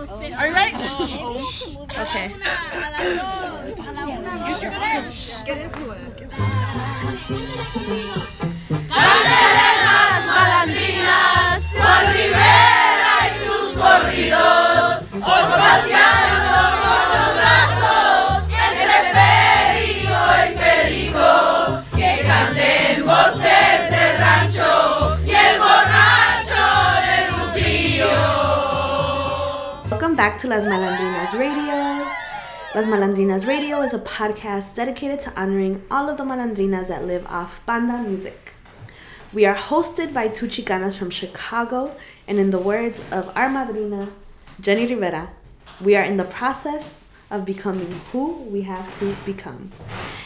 Oh. Are you ready? Okay. Use your Get into it. Back to Las Malandrinas Radio. Las Malandrinas Radio is a podcast dedicated to honoring all of the malandrinas that live off banda music. We are hosted by two Chicanas from Chicago, and in the words of our madrina, Jenni Rivera, we are in the process of becoming who we have to become.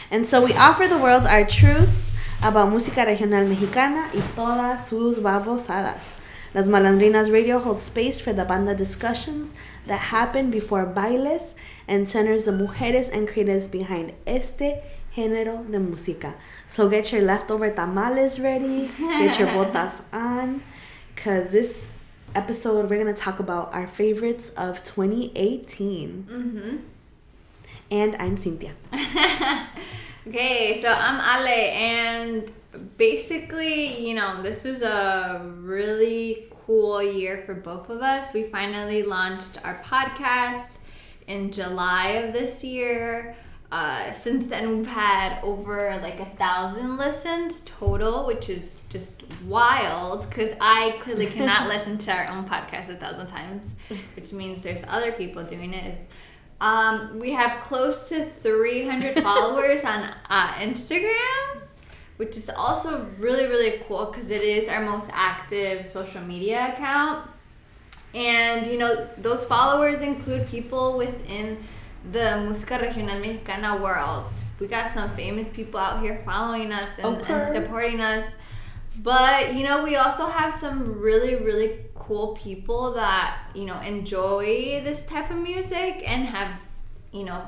And so we offer the world our truths about música regional mexicana y todas sus babosadas. Las Malandrinas Radio holds space for the banda discussions that happen before bailes and centers the mujeres and creatives behind este género de música. So get your leftover tamales ready, get your botas on, because this episode we're going to talk about our favorites of 2018. Mm-hmm. And I'm Cynthia. Okay, so I'm Ale, and basically, you know, this was a really cool year for both of us. We finally launched our podcast in July of this year. Uh, since then, we've had over like a thousand listens total, which is just wild because I clearly cannot listen to our own podcast a thousand times, which means there's other people doing it. Um, we have close to 300 followers on uh, Instagram, which is also really, really cool because it is our most active social media account. And, you know, those followers include people within the Música Regional Mexicana world. We got some famous people out here following us and, and supporting us. But, you know, we also have some really, really cool people that, you know, enjoy this type of music and have, you know,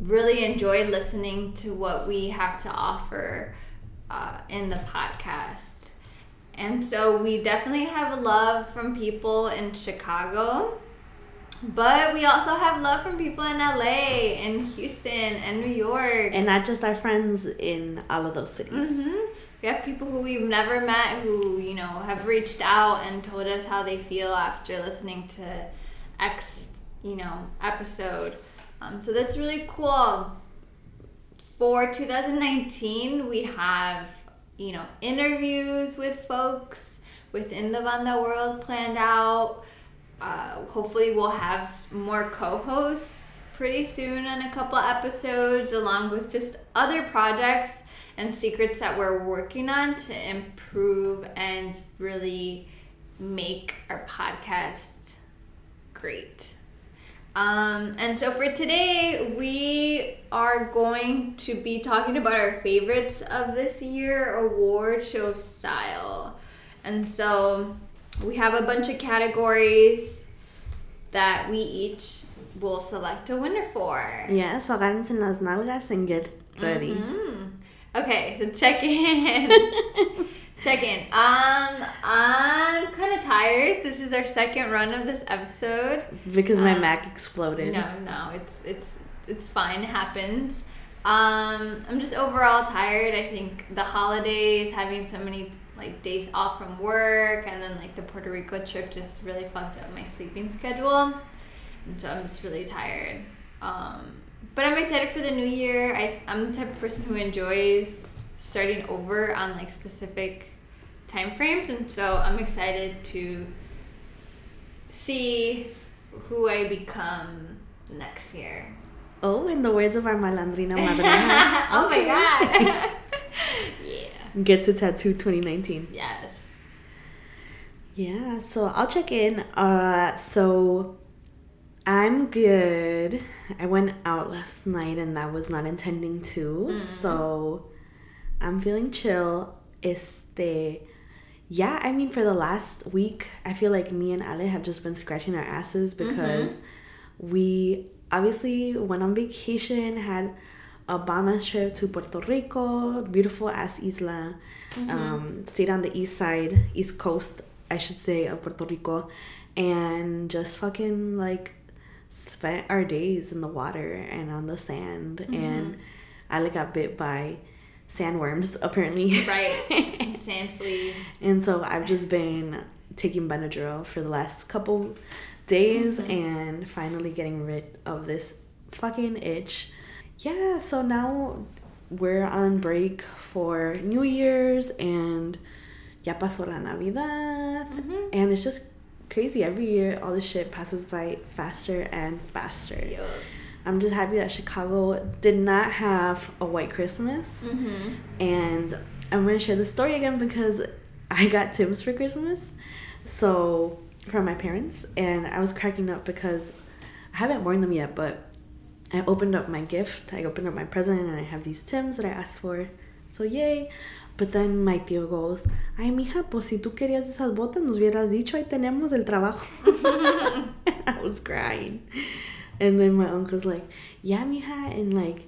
really enjoy listening to what we have to offer uh, in the podcast. And so we definitely have love from people in Chicago. But we also have love from people in LA and Houston and New York. And not just our friends in all of those cities. hmm We have people who we've never met who, you know, have reached out and told us how they feel after listening to X, you know, episode. Um, so that's really cool. For 2019, we have, you know, interviews with folks within the banda world planned out. Uh, hopefully, we'll have more co hosts pretty soon in a couple episodes, along with just other projects and secrets that we're working on to improve and really make our podcast great. Um, and so for today, we are going to be talking about our favorites of this year award show style. And so we have a bunch of categories that we each will select a winner for. Yeah, so agárrense las nalgas and get ready. Mhm. Okay, so check in. check in. Um, I'm kind of tired. This is our second run of this episode. Because my Um, Mac exploded. No, no, it's it's it's fine. It happens. Um, I'm just overall tired. I think the holidays, having so many like days off from work, and then like the Puerto Rico trip just really fucked up my sleeping schedule, and so I'm just really tired. Um, but I'm excited for the new year. I I'm the type of person who enjoys starting over on like specific time frames, and so I'm excited to see who I become next year. Oh, in the words of our malandrina madrina. oh my god. yeah. Gets a tattoo 2019. Yes. Yeah, so I'll check in. Uh, so I'm good. I went out last night and that was not intending to. So I'm feeling chill. Este, yeah, I mean, for the last week, I feel like me and Ale have just been scratching our asses mm-hmm. because we obviously went on vacation, had a bomb trip to Puerto Rico, beautiful ass isla. Mm-hmm. Um, stayed on the east side, east coast, I should say, of Puerto Rico. and just fucking like spent our days in the water and on the sand mm-hmm. and I like got bit by sandworms apparently. Right. Some sand fleas. And so I've just been taking Benadryl for the last couple days mm-hmm. and finally getting rid of this fucking itch. Yeah, so now we're on break for New Year's and ya pasó la Navidad. Mm-hmm. And it's just crazy. Every year, all this shit passes by faster and faster. I'm just happy that Chicago did not have a white Christmas. Mm-hmm. And I'm going to share the story again because I got Tim's for Christmas. So, from my parents. And I was cracking up because I haven't worn them yet, but I opened up my gift. I opened up my present and I have these Tims that I asked for. So, yay. But then my tío goes, Ay, mija, pues si tú querías esas botas, nos hubieras dicho, ahí tenemos el trabajo. I was crying. And then my uncle's like, yeah, mija, and like,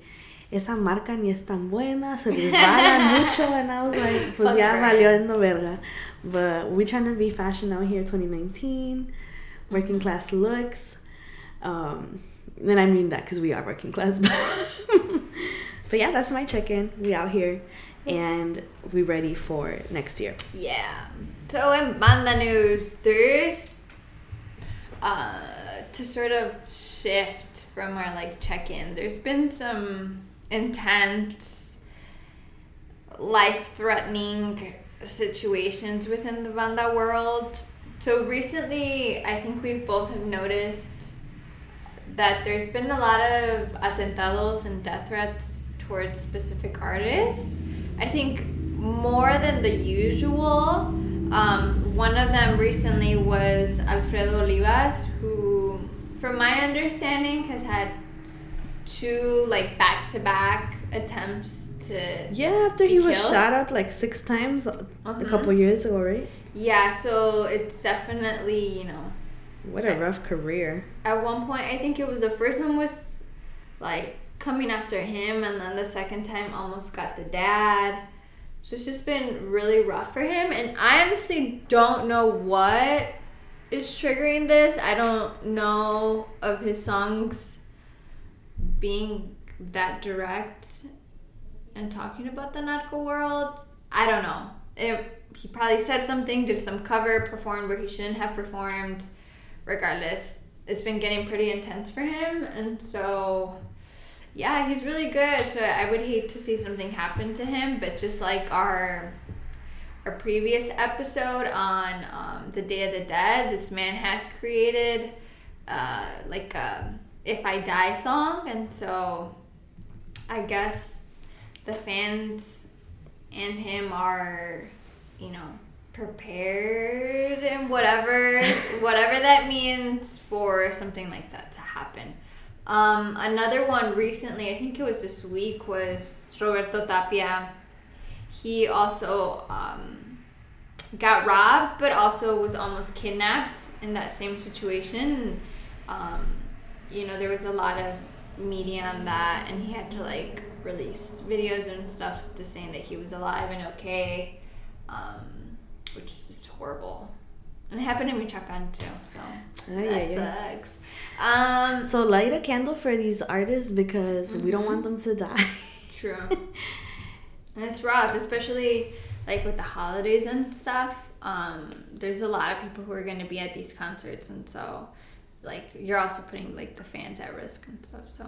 esa marca ni es tan buena, se resbalan mucho. And I was like, pues Fuck ya valiendo verga. But we're trying to be fashion out here 2019, working class looks. Um, and I mean that because we are working class. but yeah, that's my check in. We out here and we ready for next year. Yeah. So in banda news, there's uh, to sort of shift from our like check-in. There's been some intense, life-threatening situations within the banda world. So recently, I think we both have noticed that there's been a lot of atentados and death threats towards specific artists. I think more than the usual. Um, one of them recently was Alfredo Olivas, who, from my understanding, has had two like back-to-back attempts to Yeah, after he was killed? shot up like six times a Mhm. couple years ago, right? yeah. So it's definitely you know What a rough career. at one point i think it was the first one was like coming after him and then the second time almost got the dad so it's just been really rough for him and i honestly don't know what is triggering this i don't know of his songs being that direct and talking about the narco world i don't know it, he probably said something did some cover performed where he shouldn't have performed regardless, it's been getting pretty intense for him. And so, yeah, he's really good. So I would hate to see something happen to him, but just like our our previous episode on um, the Day of the Dead, this man has created uh, like a "If I Die" song, and so I guess the fans and him are, you know, prepared and whatever whatever that means for something like that to happen. Um, another one recently, I think it was this week, was Roberto Tapia. He also um, got robbed, but also was almost kidnapped in that same situation. Um, you know, there was a lot of media on that, and he had to like release videos and stuff just saying that he was alive and okay, um, which is just horrible. And it happened to Michoacan too, so Ay, that sucks. Um, So light a candle for these artists because we don't want them to die. True. and it's rough, especially like with the holidays and stuff. Um, there's a lot of people who are going to be at these concerts, and so like you're also putting like the fans at risk and stuff. So.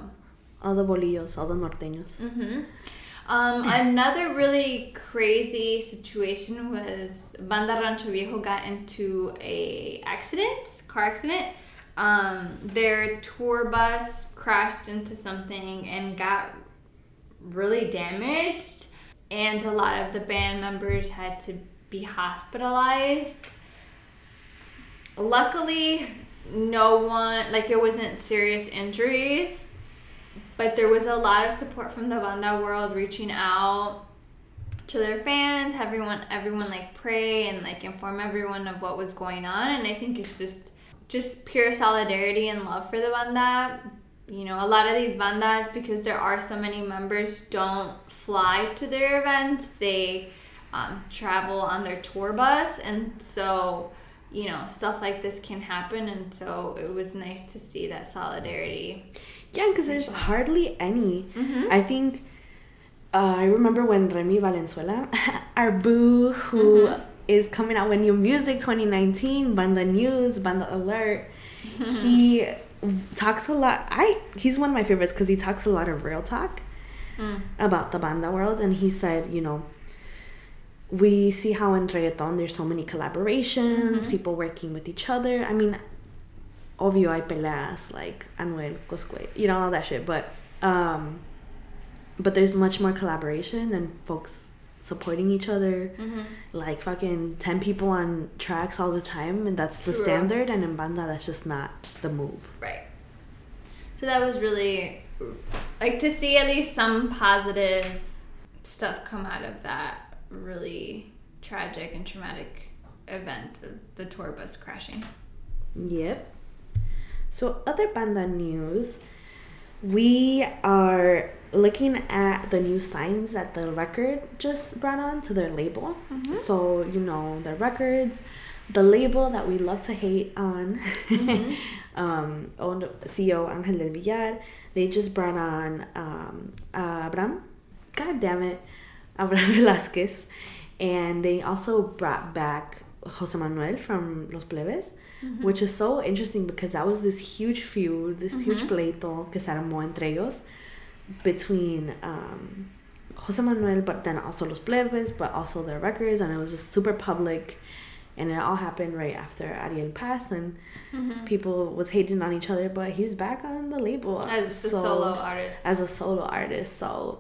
all the bolillos, all the norteños. hmm Um, another really crazy situation was Banda Rancho Viejo got into a accident, car accident. Um, their tour bus crashed into something and got really damaged, and a lot of the band members had to be hospitalized. Luckily, no one like it wasn't serious injuries but there was a lot of support from the banda world reaching out to their fans everyone everyone like pray and like inform everyone of what was going on and i think it's just just pure solidarity and love for the banda you know a lot of these bandas because there are so many members don't fly to their events they um, travel on their tour bus and so you know, stuff like this can happen. And so it was nice to see that solidarity. Yeah, because there's hardly any. Mhm. I think uh, I remember when Remmy Valenzuela, our boo, who is Mm-hmm. coming out with new music 2019, Banda News, Banda Alert, he talks a lot. I he's one of my favorites because he talks a lot of real talk Mm. about the banda world, and he said, you know, we see how in reggaeton there's so many collaborations, Mhm. people working with each other. I mean, obvio hay peleas like Anuel, Cosque, you know all that shit, but um, but there's much more collaboration and folks supporting each other. hmm Like fucking ten people on tracks all the time, and that's the True. standard. And in banda, that's just not the move. Right. So that was really like to see at least some positive stuff come out of that really tragic and traumatic event of the tour bus crashing. Yep. So, other banda news, we are looking at the new signs that the record just brought on to their label. Mhm. So, you know, DEL Records, the label that we love to hate on, Mhm. um, owned CEO Angel del Villar, they just brought on um, Abram, god damn it, Abram Velasquez, and they also brought back Jose Manuel from Los Plebes Mhm. which is so interesting because that was this huge feud, this huge Mhm. pleito que se armó entre ellos between um, Jose Manuel, but then also Los Plebes, but also their records, and it was just super public, and it all happened right after Ariel passed, and Mhm. people was hating on each other, but he's back on the label As a solo artist. as a solo artist, so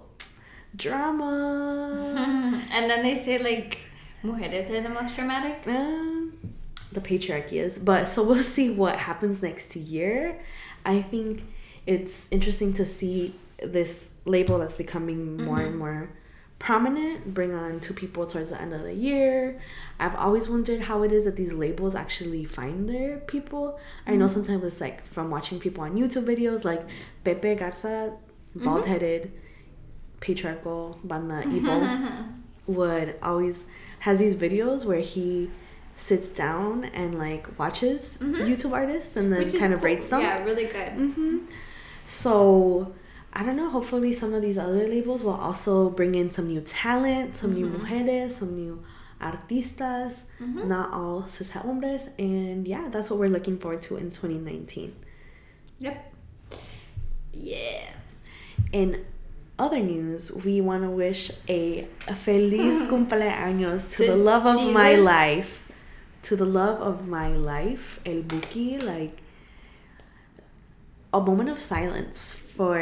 drama. and then they say like mujeres are the most dramatic. Um, the patriarchy is, but so we'll see what happens next year. I think it's interesting to see this label that's becoming more and Mhm. more prominent bring on two people towards the end of the year. I've always wondered how it is that these labels actually find their people. I know Mhm. sometimes it's like from watching people on YouTube videos, like Pepe Garza, bald headed, patriarchal, banda evil would always has these videos where he sits down and like watches Mhm. YouTube artists and then kind of cool. rates them. Yeah, really good. So I don't know. Hopefully, some of these other labels will also bring in some new talent, some new Mhm. mujeres, some new artistas, Mhm. not all cis hombres, and yeah, that's what we're looking forward to in 2019. Yep. Yeah. In other news, we want to wish a, a feliz cumpleaños to To the love of my life. To the love of my life, El Buki, like a moment of silence for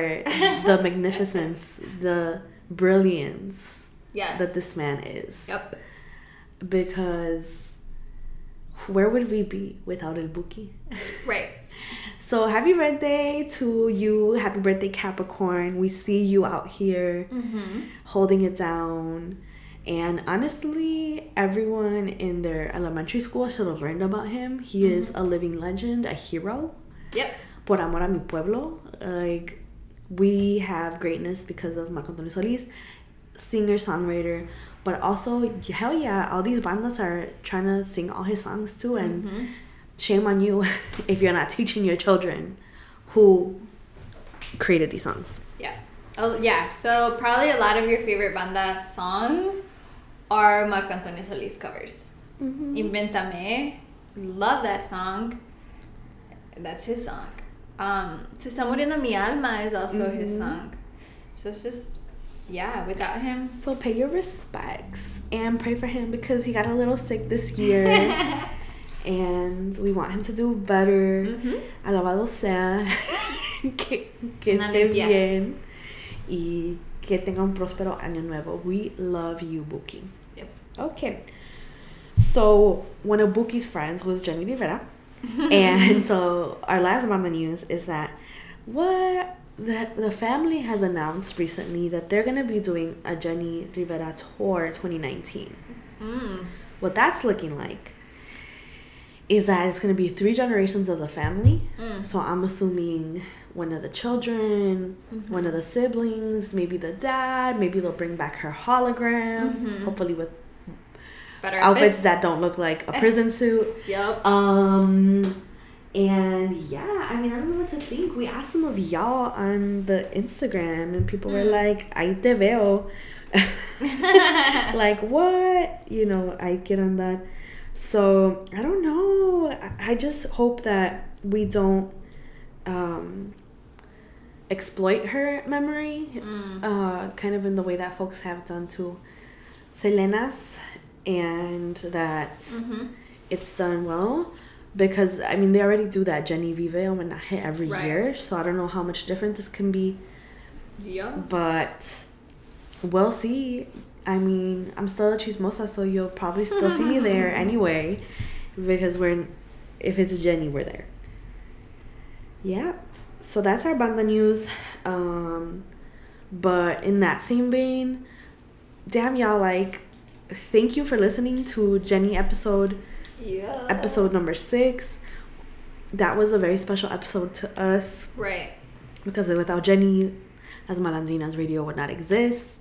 the magnificence, the brilliance Yes. that this man is. Yep. Because where would we be without El Buki? Right. So happy birthday to you. Happy birthday, Capricorn. We see you out here Mm-hmm. holding it down. And honestly, everyone in their elementary school should have learned about him. He is a living legend, a hero. Yep. Por amor a mi pueblo. Like, we have greatness because of Marco Antonio Solis, singer, songwriter. But also, hell yeah, all these bandas are trying to sing all his songs too. And Mhm. shame on you if you're not teaching your children who created these songs. Yeah. Oh yeah. So probably a lot of your favorite banda songs are Marco Antonio Solis covers. Mm-hmm. Inventame. Love that song. That's his song. Um, Se está muriendo mi alma is also his Mhm. song. So it's just yeah, without him. So pay your respects and pray for him because he got a little sick this year and we want him to do better. Mhm. Alabado sea que, que Una esté limpia. bien y que tenga un próspero año nuevo. We love you, Buki. Yep. Okay. So one of Buki's friends was Jenni Rivera. and so our last one on the news is that what the, the family has announced recently that they're going to be doing a Jenni Rivera tour 2019. Mm. What that's looking like is that it's going to be three generations of the family. Mm. So I'm assuming one of the children, one of the siblings, maybe the dad, maybe they'll bring back her hologram, Mhm. hopefully with better outfits that don't look like a prison suit. Yep. Um, and yeah, I mean, I don't know what to think. We asked some of y'all on the Instagram, and people were Mm. like, "Ahí te veo." like what? You know, I get on that. So I don't know. I, I just hope that we don't um, exploit her memory, Mm. uh, kind of in the way that folks have done to Selena's, and that hmm it's done well because I mean they already do that Jenni Vive homenaje every Right. year, so I don't know how much different this can be, Yep. but we'll see. I mean, I'm still a chismosa, so you'll probably still see me there anyway, because we're in, if it's Jenni, we're there. Yeah, so that's our banda news. Um, but in that same vein, damn y'all, like, thank you for listening to Jenni episode Yeah. episode number six. That was a very special episode to us Right. because without Jenni, Las Malandrinas Radio would not exist.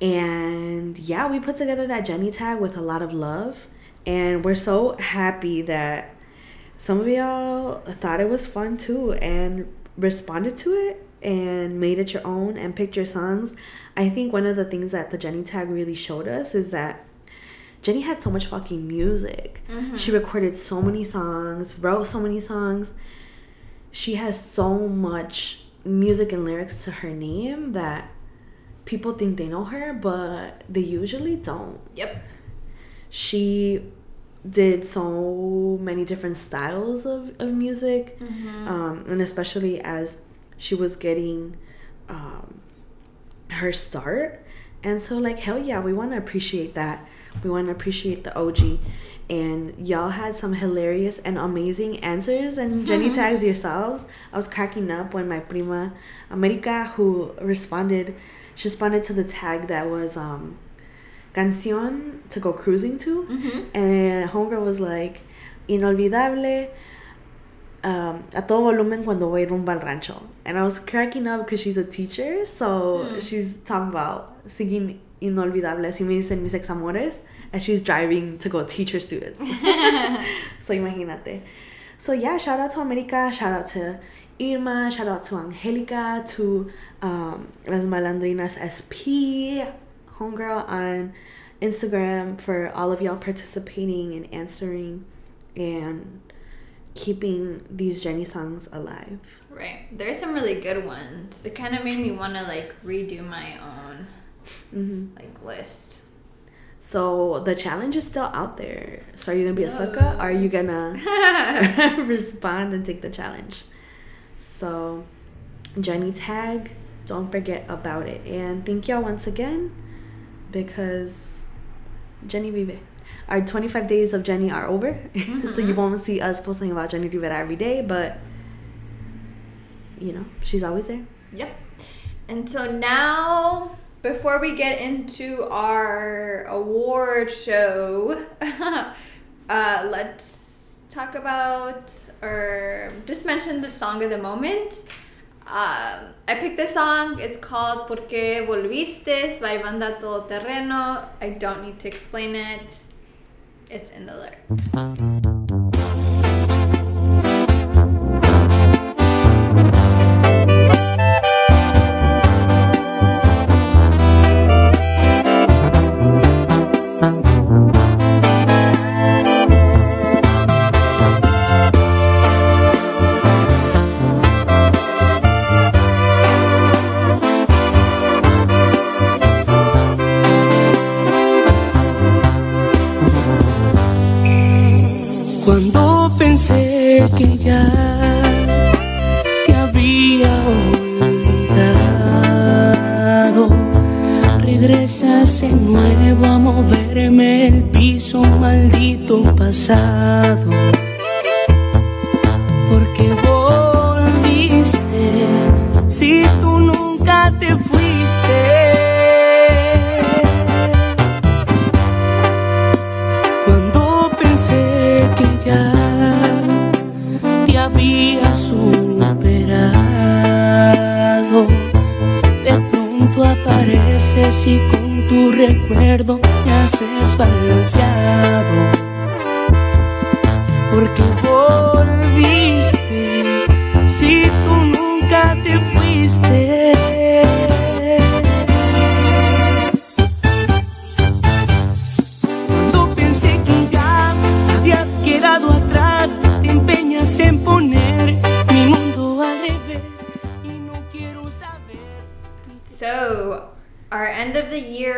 And yeah, we put together that Jenni tag with a lot of love. And we're so happy that some of y'all thought it was fun too and responded to it and made it your own and picked your songs. I think one of the things that the Jenni tag really showed us is that Jenni had so much fucking music. Mhm. She recorded so many songs, wrote so many songs. She has so much music and lyrics to her name that people think they know her, but they usually don't. Yep. She did so many different styles of, of music, Mhm. um, and especially as she was getting um, her start. And so, like, hell yeah, we want to appreciate that. We want to appreciate the OG. And y'all had some hilarious and amazing answers and Jenni tags yourselves. I was cracking up when my prima America, who responded, she responded to the tag that was um, canción to go cruising to. Mhm. And Homegirl was like, inolvidable, um, a todo volumen cuando voy rumbo al rancho. And I was cracking up because she's a teacher, so Mm. she's talking about singing inolvidables así me dicen mis examores, and she's driving to go teach her students. so imagínate. So yeah, shout out to America, shout out to Irma, shout out to Angelica, to um, Las Malandrinas SP, homegirl on Instagram for all of y'all participating and answering and keeping these Jenni songs alive. Right. There's some really good ones. It kind of made me want to like redo my own hmm like list. So the challenge is still out there. So are you gonna be a sucker? Or are you gonna respond and take the challenge? So Jenni tag, don't forget about it. And thank y'all once again because Jenni Vive. Our 25 days of Jenni are over. so you won't see us posting about Jenni Rivera every day, but you know, she's always there. Yep. And so now, before we get into our award show, uh, let's talk about or just mention the song of the moment. Um, I picked this song. It's called ¿Por qué volviste? by Banda Todo Terreno. I don't need to explain it. It's in the lyrics. Que ya había olvidado, regresas de nuevo a moverme el piso maldito pasado. Superado, de pronto apareces y con tu recuerdo me haces balanceado. Porque volviste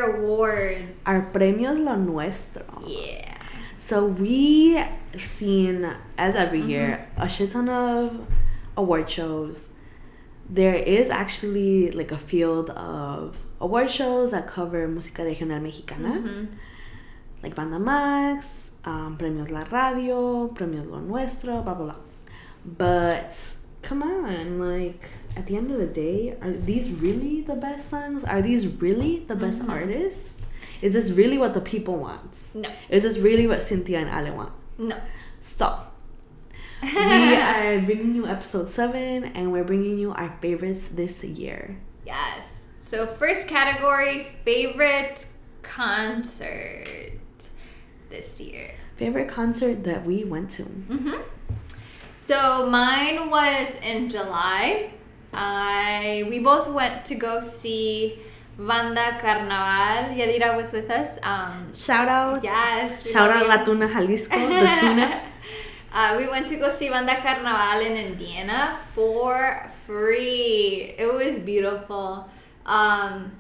of the year award. Our premios lo nuestro. Yeah. So we seen as every year a shit ton of award shows. There is actually like a field of award shows that cover música regional mexicana, Mm-hmm. like Banda Max, um, Premios La Radio, Premios Lo Nuestro, blah blah blah. But come on, like at the end of the day, are these really the best songs? Are these really the best artists? Is this really what the people want? No. Is this really what Cynthia and Ale want? No. So, we are bringing you episode seven, and we're bringing you our favorites this year. Yes. So, first category favorite concert this year. Favorite concert that we went to. Mm-hmm. So, mine was in July. I we both went to go see Banda Carnaval. Yadira was with us. Um, Shout out, yes. shout out. La Tuna Jalisco, the tuna. Uh, we went to go see Banda Carnaval in Indiana for free. It was beautiful. Um,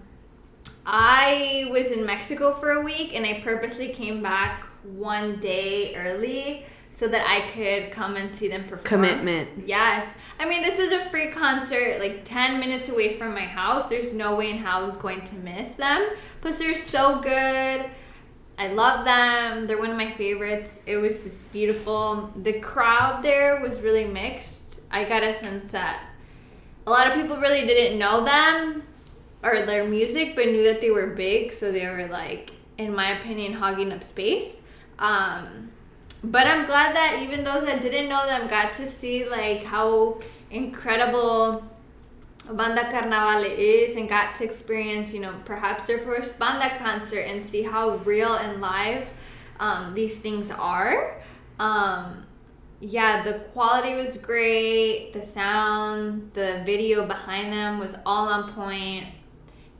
I was in Mexico for a week and I purposely came back one day early so that I could come and see them perform. Commitment. Yes. I mean, this was a free concert, like 10 minutes away from my house. There's no way in how I was going to miss them. Plus, they're so good. I love them. They're one of my favorites. It was just beautiful. The crowd there was really mixed. I got a sense that a lot of people really didn't know them or their music, but knew that they were big. So they were, like, in my opinion, hogging up space. Um, but I'm glad that even those that didn't know them got to see like how incredible Banda Carnaval is and got to experience, you know, perhaps their first banda concert and see how real and live um, these things are. Um, yeah, the quality was great. The sound, the video behind them was all on point.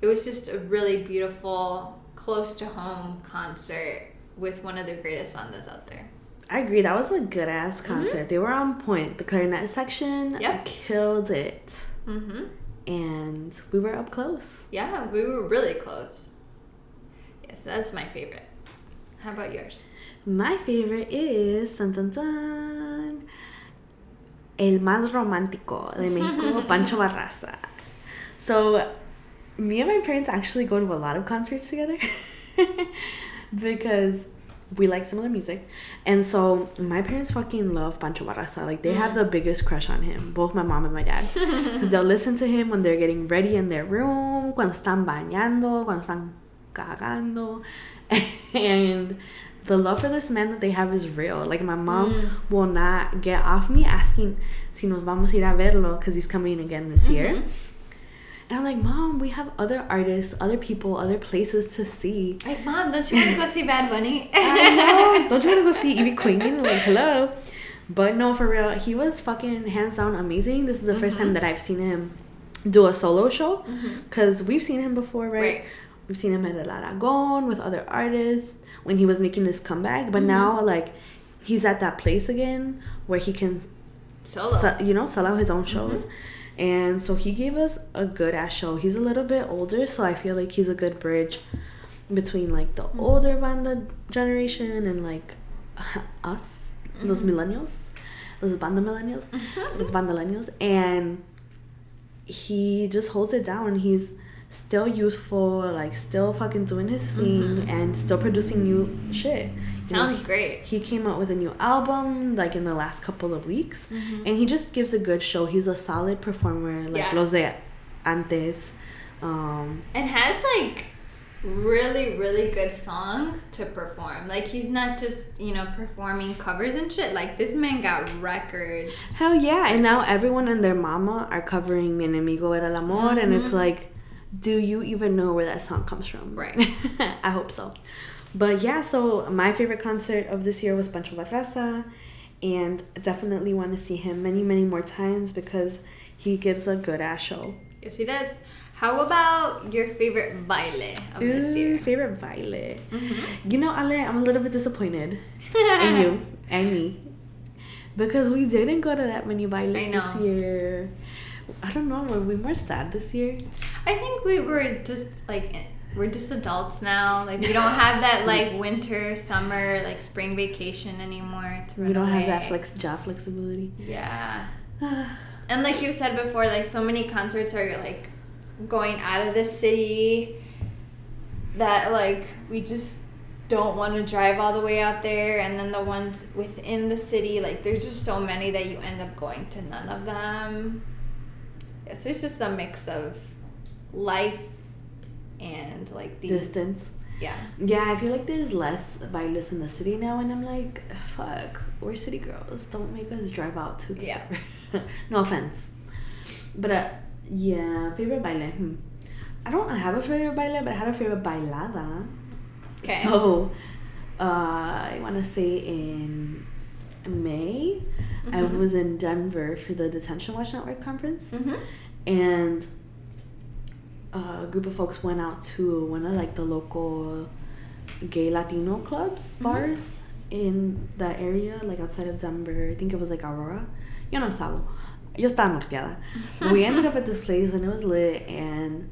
It was just a really beautiful, close to home concert with one of the greatest bandas out there. I agree. That was a good ass concert. They were on point. The clarinet section Yep. killed it, Mm-hmm. and we were up close. Yeah, we were really close. Yes, that's my favorite. How about yours? My favorite is dun, dun, dun, El Más Romántico de México, Pancho Barraza. So, me and my parents actually go to a lot of concerts together because we like similar music. And so, my parents fucking love Pancho Barraza. Like, they have mm. the biggest crush on him, both my mom and my dad. Because they'll listen to him when they're getting ready in their room, cuando están bañando, cuando están cagando. And the love for this man that they have is real. Like my mom mm. will not get off me asking si nos vamos a ir a verlo because he's coming again this year. Mm-hmm. And I'm like, Mom, we have other artists, other people, other places to see. Like, mom, don't you want to go see Bad Bunny? I know. Don't you want to go see Ivy Queen? Like, hello. But no, for real, he was fucking hands down amazing. This is the first time mm-hmm. that I've seen him do a solo show mm-hmm. because we've seen him before, right? Right. We've seen him at El Aragon with other artists when he was making his comeback. But mm-hmm. now, like, he's at that place again where he can Solo. you know, sell out his own shows. And so he gave us a good ass show. He's a little bit older, so I feel like he's a good bridge between like the mm-hmm. older banda generation and like us, los mm-hmm. millennials, los banda millennials, los. And he just holds it down. He's still youthful, like still fucking doing his thing mm-hmm. and still producing new shit. You know, Sounds great. he came out with a new album like in the last couple of weeks mm-hmm. and he just gives a good show he's a solid performer like Yes. los de antes um And has like really, really good songs to perform. Like, he's not just, you know, performing covers and shit. Like, this man got records. hell yeah and now everyone and their mama are covering mi enemigo era el amor and it's mm-hmm. like do you even know where that song comes from? Right. I hope so. But yeah, so my favorite concert of this year was Pancho Barraza, and definitely want to see him many, many more times because he gives a good ass show. Yes, he does. How about your favorite baile of this Ooh, year? favorite Violet. Mhm. You know, Ale, I'm a little bit disappointed in you and me because we didn't go to that many bailes this year. I don't know. Were we more sad this year? I think we were just like we're just adults now. Like we don't have that like winter, summer, like spring vacation anymore. To We don't have that flex job flexibility. Yeah. And like you said before, like so many concerts are like going out of the city that like we just don't want to drive all the way out there and then the ones within the city like there's just so many that you end up going to none of them yeah, so it's just a mix of life and like the Distance. yeah Yeah, I feel like there's less violence in the city now, and I'm like, fuck, we're city girls. Don't make us drive out to the Yeah. no offense, but uh, yeah, favorite baile. Hmm. I don't have a favorite baile, but I had a favorite bailada. okay So, uh, I want to say in May, I Mhm. was in Denver for the Detention Watch Network conference mm-hmm. and a group of folks went out to one of like the local gay Latino clubs, Mhm. bars in that area, like outside of Denver. I think it was like Aurora. Yo no sabo. Yo estaba norteada. we ended up at this place and it was lit and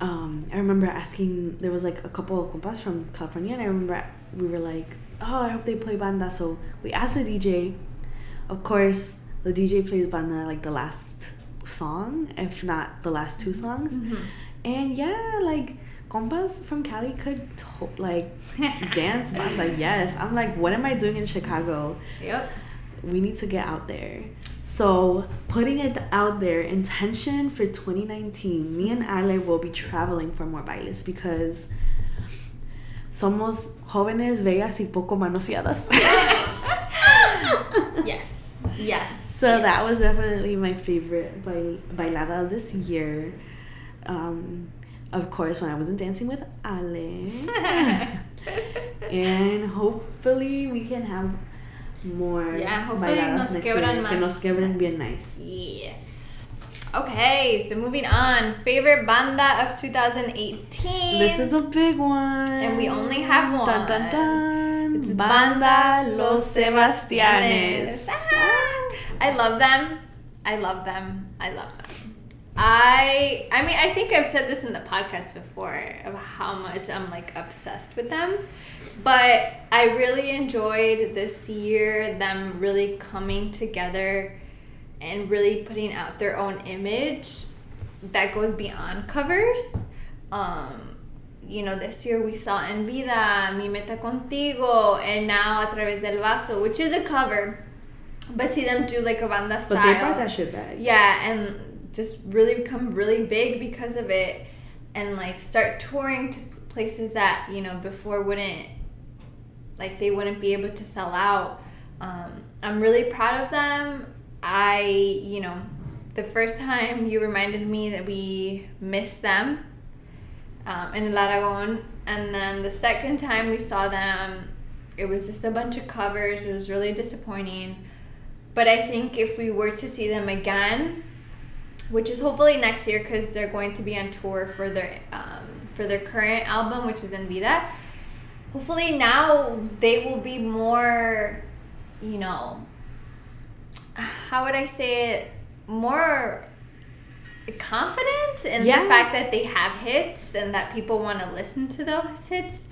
um, I remember asking there was like a couple of compas from California and I remember we were like, Oh, I hope they play banda so we asked the DJ. Of course the DJ plays banda like the last song, if not the last two songs. Mhm. And yeah, like compas from Cali could to- like dance banda. Yes, I'm like, what am I doing in Chicago? yep We need to get out there. So putting it out there, intention for 2019, me and Ale will be traveling for more bailes because somos jóvenes, bellas y poco manoseadas. yes yes So yes. that was definitely my favorite bail- bailada this year. Um, of course, when I wasn't dancing with Ale. and hopefully we can have more Yeah, hopefully bailadas nos next quebran year. Que más. nos quebren bien nice. Yeah. Okay, so moving on. Favorite banda of 2018. This is a big one. And we only have one. Dun, dun, dun. It's Banda Los Sebastianes. Ah, I love them. I love them. I love them. I I mean I think I've said this in the podcast before of how much I'm like obsessed with them. But I really enjoyed this year them really coming together and really putting out their own image that goes beyond covers. Um, you know, this year we saw En Vida, Mi Meta Contigo, and now A Través del Vaso, which is a cover, but see them do like a banda But they brought that shit back. Yeah, and just really become really big because of it, and like start touring to places that you know before wouldn't, like they wouldn't be able to sell out. Um, I'm really proud of them. I, you know, the first time you reminded me that we missed them um, in El Aragon, and then the second time we saw them, it was just a bunch of covers. It was really disappointing. But I think if we were to see them again, which is hopefully next year because they're going to be on tour for their um, for their current album, which is En Vida. Hopefully now they will be more, you know, how would I say it, more confident in Yeah. the fact that they have hits and that people want to listen to those hits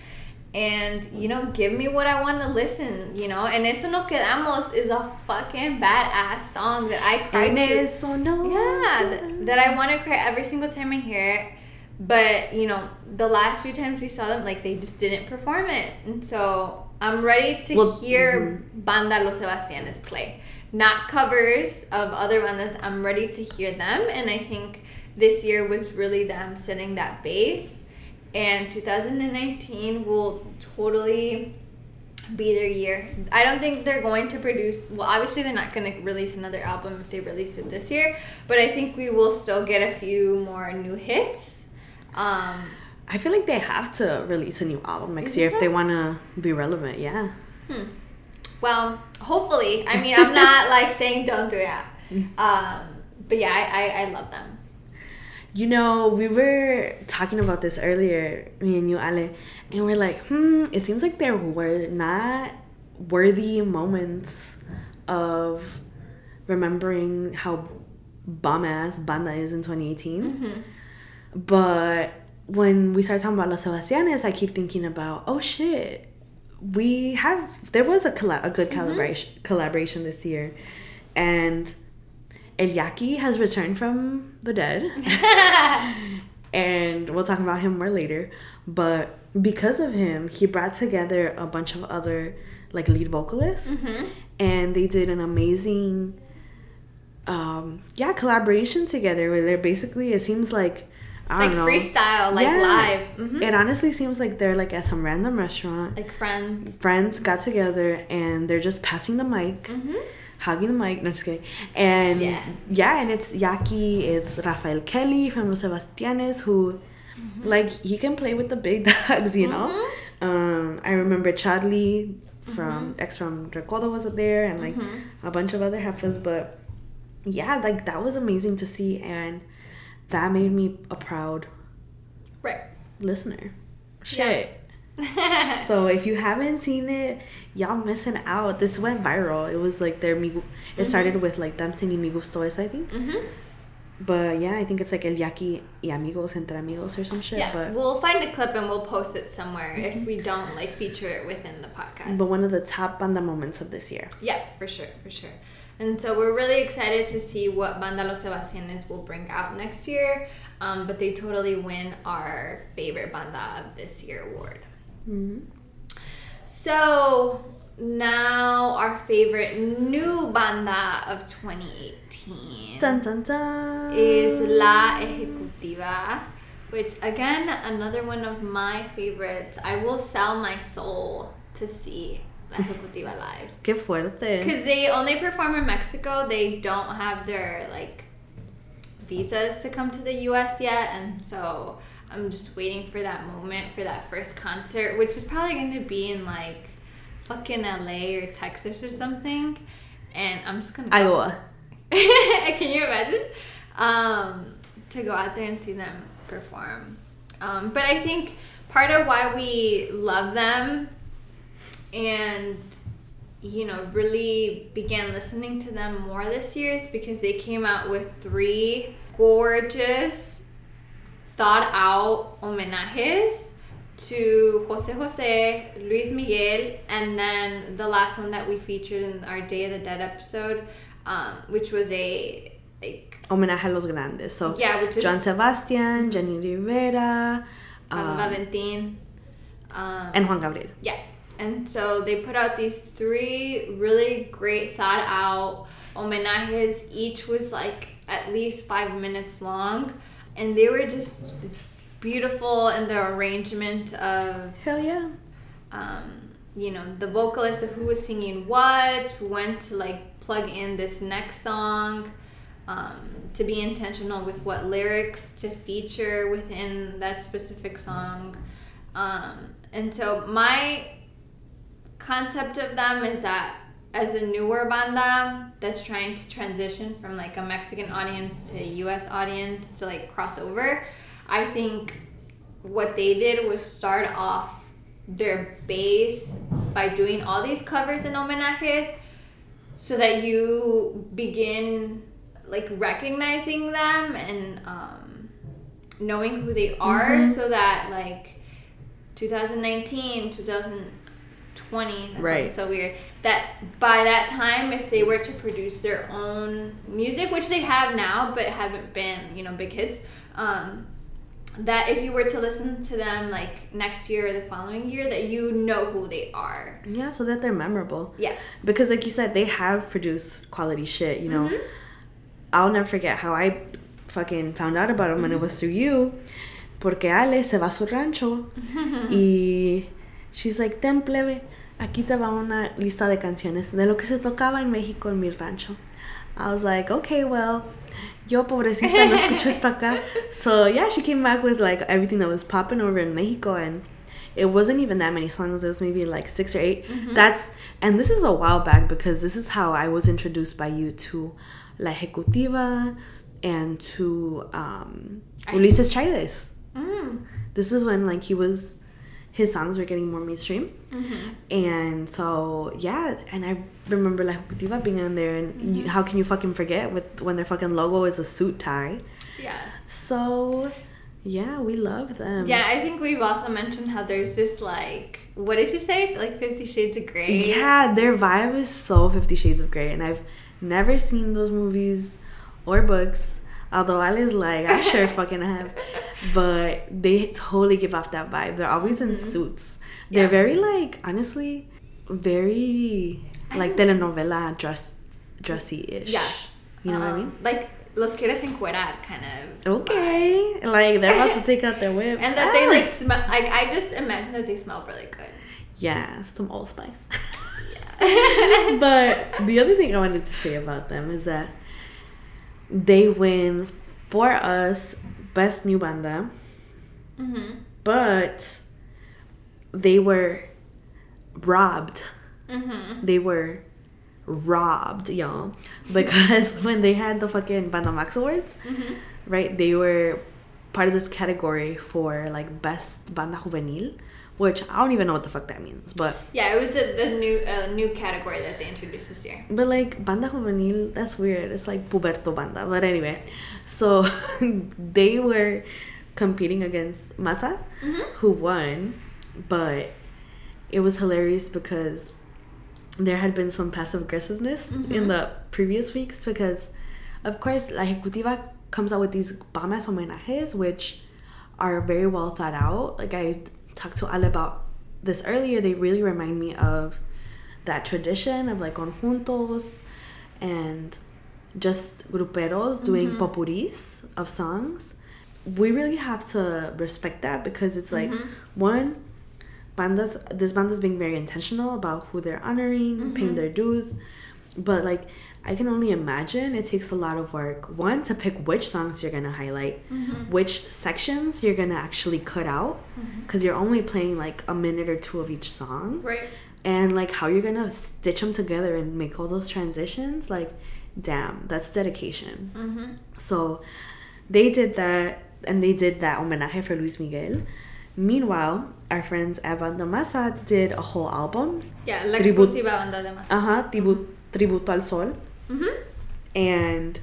and you know give me what I want to listen you know and eso no quedamos is a fucking badass song that I cry En to eso no. yeah, th- that I want to cry every single time I hear it. But you know, the last few times we saw them, like they just didn't perform it, and so I'm ready to Well, hear mm-hmm. Banda Los Sebastianes play, not covers of other bandas. I'm ready to hear them, and I think this year was really them setting that base. And 2019 will totally be their year. I don't think they're going to produce. Well, obviously they're not going to release another album if they release it this year, but I think we will still get a few more new hits. Um, I feel like they have to release a new album next year think if they want to be relevant. Yeah. well, hopefully. I mean, I'm not like saying don't do it. Um, but yeah, I, I, I love them. You know, we were talking about this earlier, me and you, Ale, and we're like, hmm, it seems like there were not worthy moments of remembering how bomb ass Banda is in 2018. But when we start talking about Los Sebastianes, I keep thinking about, oh shit, we have, there was a, a good collaboration, collaboration this year. And El Yaki has returned from the dead. and we'll talk about him more later. But because of him, he brought together a bunch of other like lead vocalists, and they did an amazing, um, yeah, collaboration together. Where they're basically, it seems like. I like don't know. freestyle, like live. Mhm. It honestly seems like they're like at some random restaurant. Like friends. Friends got together and they're just passing the mic, hugging the mic. No, just kidding. And Yeah. yeah, and it's Yaki, it's Rafael Kelly from Los Sebastianes, who, mm-hmm. like, he can play with the big dogs, you know. Mm-hmm. Um, I remember Charlie mm-hmm. from X from Recodo was there, and like a bunch of other heifers, but yeah, like that was amazing to see, and that made me a proud Right. listener. Shit. So if you haven't seen it, y'all missing out. This went viral. It was like their migu. It started with like them singing "Mi Gusto Es," I think. Mhm. But yeah, I think it's like El Yaki y Amigos entre Amigos or some shit. Yeah, But we'll find a clip and we'll post it somewhere if we don't like feature it within the podcast. but one of the top banda moments of this year. Yeah, for sure, for sure. And so we're really excited to see what Banda Los Sebastianes will bring out next year. Um, but they totally win our favorite banda of this year award. Mm-hmm. So now our favorite new banda of 2018 Dun dun dun. is La Ejecutiva, which again another one of my favorites. I will sell my soul to see La Ejecutiva live. Qué fuerte. Because they only perform in Mexico, they don't have their like visas to come to the US yet, and so I'm just waiting for that moment for that first concert, which is probably going to be in like fucking LA or Texas or something. And I'm just gonna go. Iowa. Can you imagine? Um, to go out there and see them perform. Um, but I think part of why we love them and you know really began listening to them more this year is because they came out with three gorgeous thought out homenajes to Jose Jose, Luis Miguel, and then the last one that we featured in our Day of the Dead episode, um, which was a like Homenaje a los grandes. So yeah, which is Joan Sebastian, Jenni Rivera, um, Valentin. Um, and Juan Gabriel. Yeah. And so they put out these three really great thought out homenajes. Each was like at least five minutes long. And they were just beautiful in the arrangement of, Hell yeah. um, you know, the vocalist of who was singing what, when to like plug in this next song, um, to be intentional with what lyrics to feature within that specific song. Um, and so my concept of them is that as a newer banda that's trying to transition from like a Mexican audience to a US audience to like cross over, I think what they did was start off their base by doing all these covers and homenajes so that you begin like recognizing them and um, knowing who they are so that like 2019 2020 that Right. so weird that by that time if they were to produce their own music which they have now but haven't been you know big hits um, that if you were to listen to them like next year or the following year that you know who they are Yeah, so that they're memorable. yeah Because, like you said, they have produced quality shit, you know. Mhm. I'll never forget how I fucking found out about them and it was through you. Porque Ale se va a su rancho y she's like, ten plebe, aquí te va una lista de canciones de lo que se tocaba en México en mi rancho. I was like, okay, well, yo pobrecita no escucho esto acá. So yeah, she came back with like everything that was popping over in Mexico and it wasn't even that many songs. It was maybe like six or 8 That's and this is a while back because this is how I was introduced by you to La Ejecutiva and to um, Ulises Chávez. Mm. This is when like he was his songs were getting more mainstream. Mm-hmm. And so yeah, and I remember La Ejecutiva being on there and Mm-hmm. you, how can you fucking forget with when their fucking logo is a suit tie. Yes. So yeah, we love them. Yeah, I think we've also mentioned how there's this like, what did you say? Like Fifty Shades of Grey. Yeah, their vibe is so Fifty Shades of Grey, and I've never seen those movies or books. Although Ali's like, I sure fucking have, but they totally give off that vibe. They're always in suits. They're Mm-hmm. Yeah. very like, honestly, very like telenovela dress, dressy ish. Yes. You know what I Um, mean? Like los quieres encuerar kind of. Okay, like they're about to take out their whip, And that they Ah. like smell. Like I just imagine that they smell really good. Yeah, some Old Spice. but the other thing I wanted to say about them is that they win for us best new banda, Mm-hmm. but they were robbed. Mm-hmm. They were robbed, y'all, because when they had the fucking Banda Max Awards, Mm-hmm. right? They were part of this category for like best banda juvenil, which I don't even know what the fuck that means, but Yeah, it was a, the new uh, new category that they introduced this year. But like banda juvenil, that's weird. It's like puberto banda. But anyway, so they were competing against Maza, who won, but it was hilarious because there had been some passive aggressiveness in the previous weeks because, of course, La Ejecutiva comes out with these bomb ass homenajes, which are very well thought out. Like I talked to Ale about this earlier, they really remind me of that tradition of like conjuntos and just gruperos doing mm-hmm. popuris of songs. We really have to respect that because it's like mm-hmm. one, bandas this banda's being very intentional about who they're honoring, paying mm-hmm. their dues. But like I can only imagine it takes a lot of work. One to pick which songs you're gonna highlight, which sections you're gonna actually cut out, because you're only playing like a minute or two of each song. Right. and like how you're gonna stitch them together and make all those transitions like damn that's dedication. Mm-hmm. so they did that and they did that homenaje for luis miguel. Meanwhile our friends at banda maza did a whole album. Yeah, la exclusiva banda de uh-huh tribu- tributo al sol Mm-hmm. and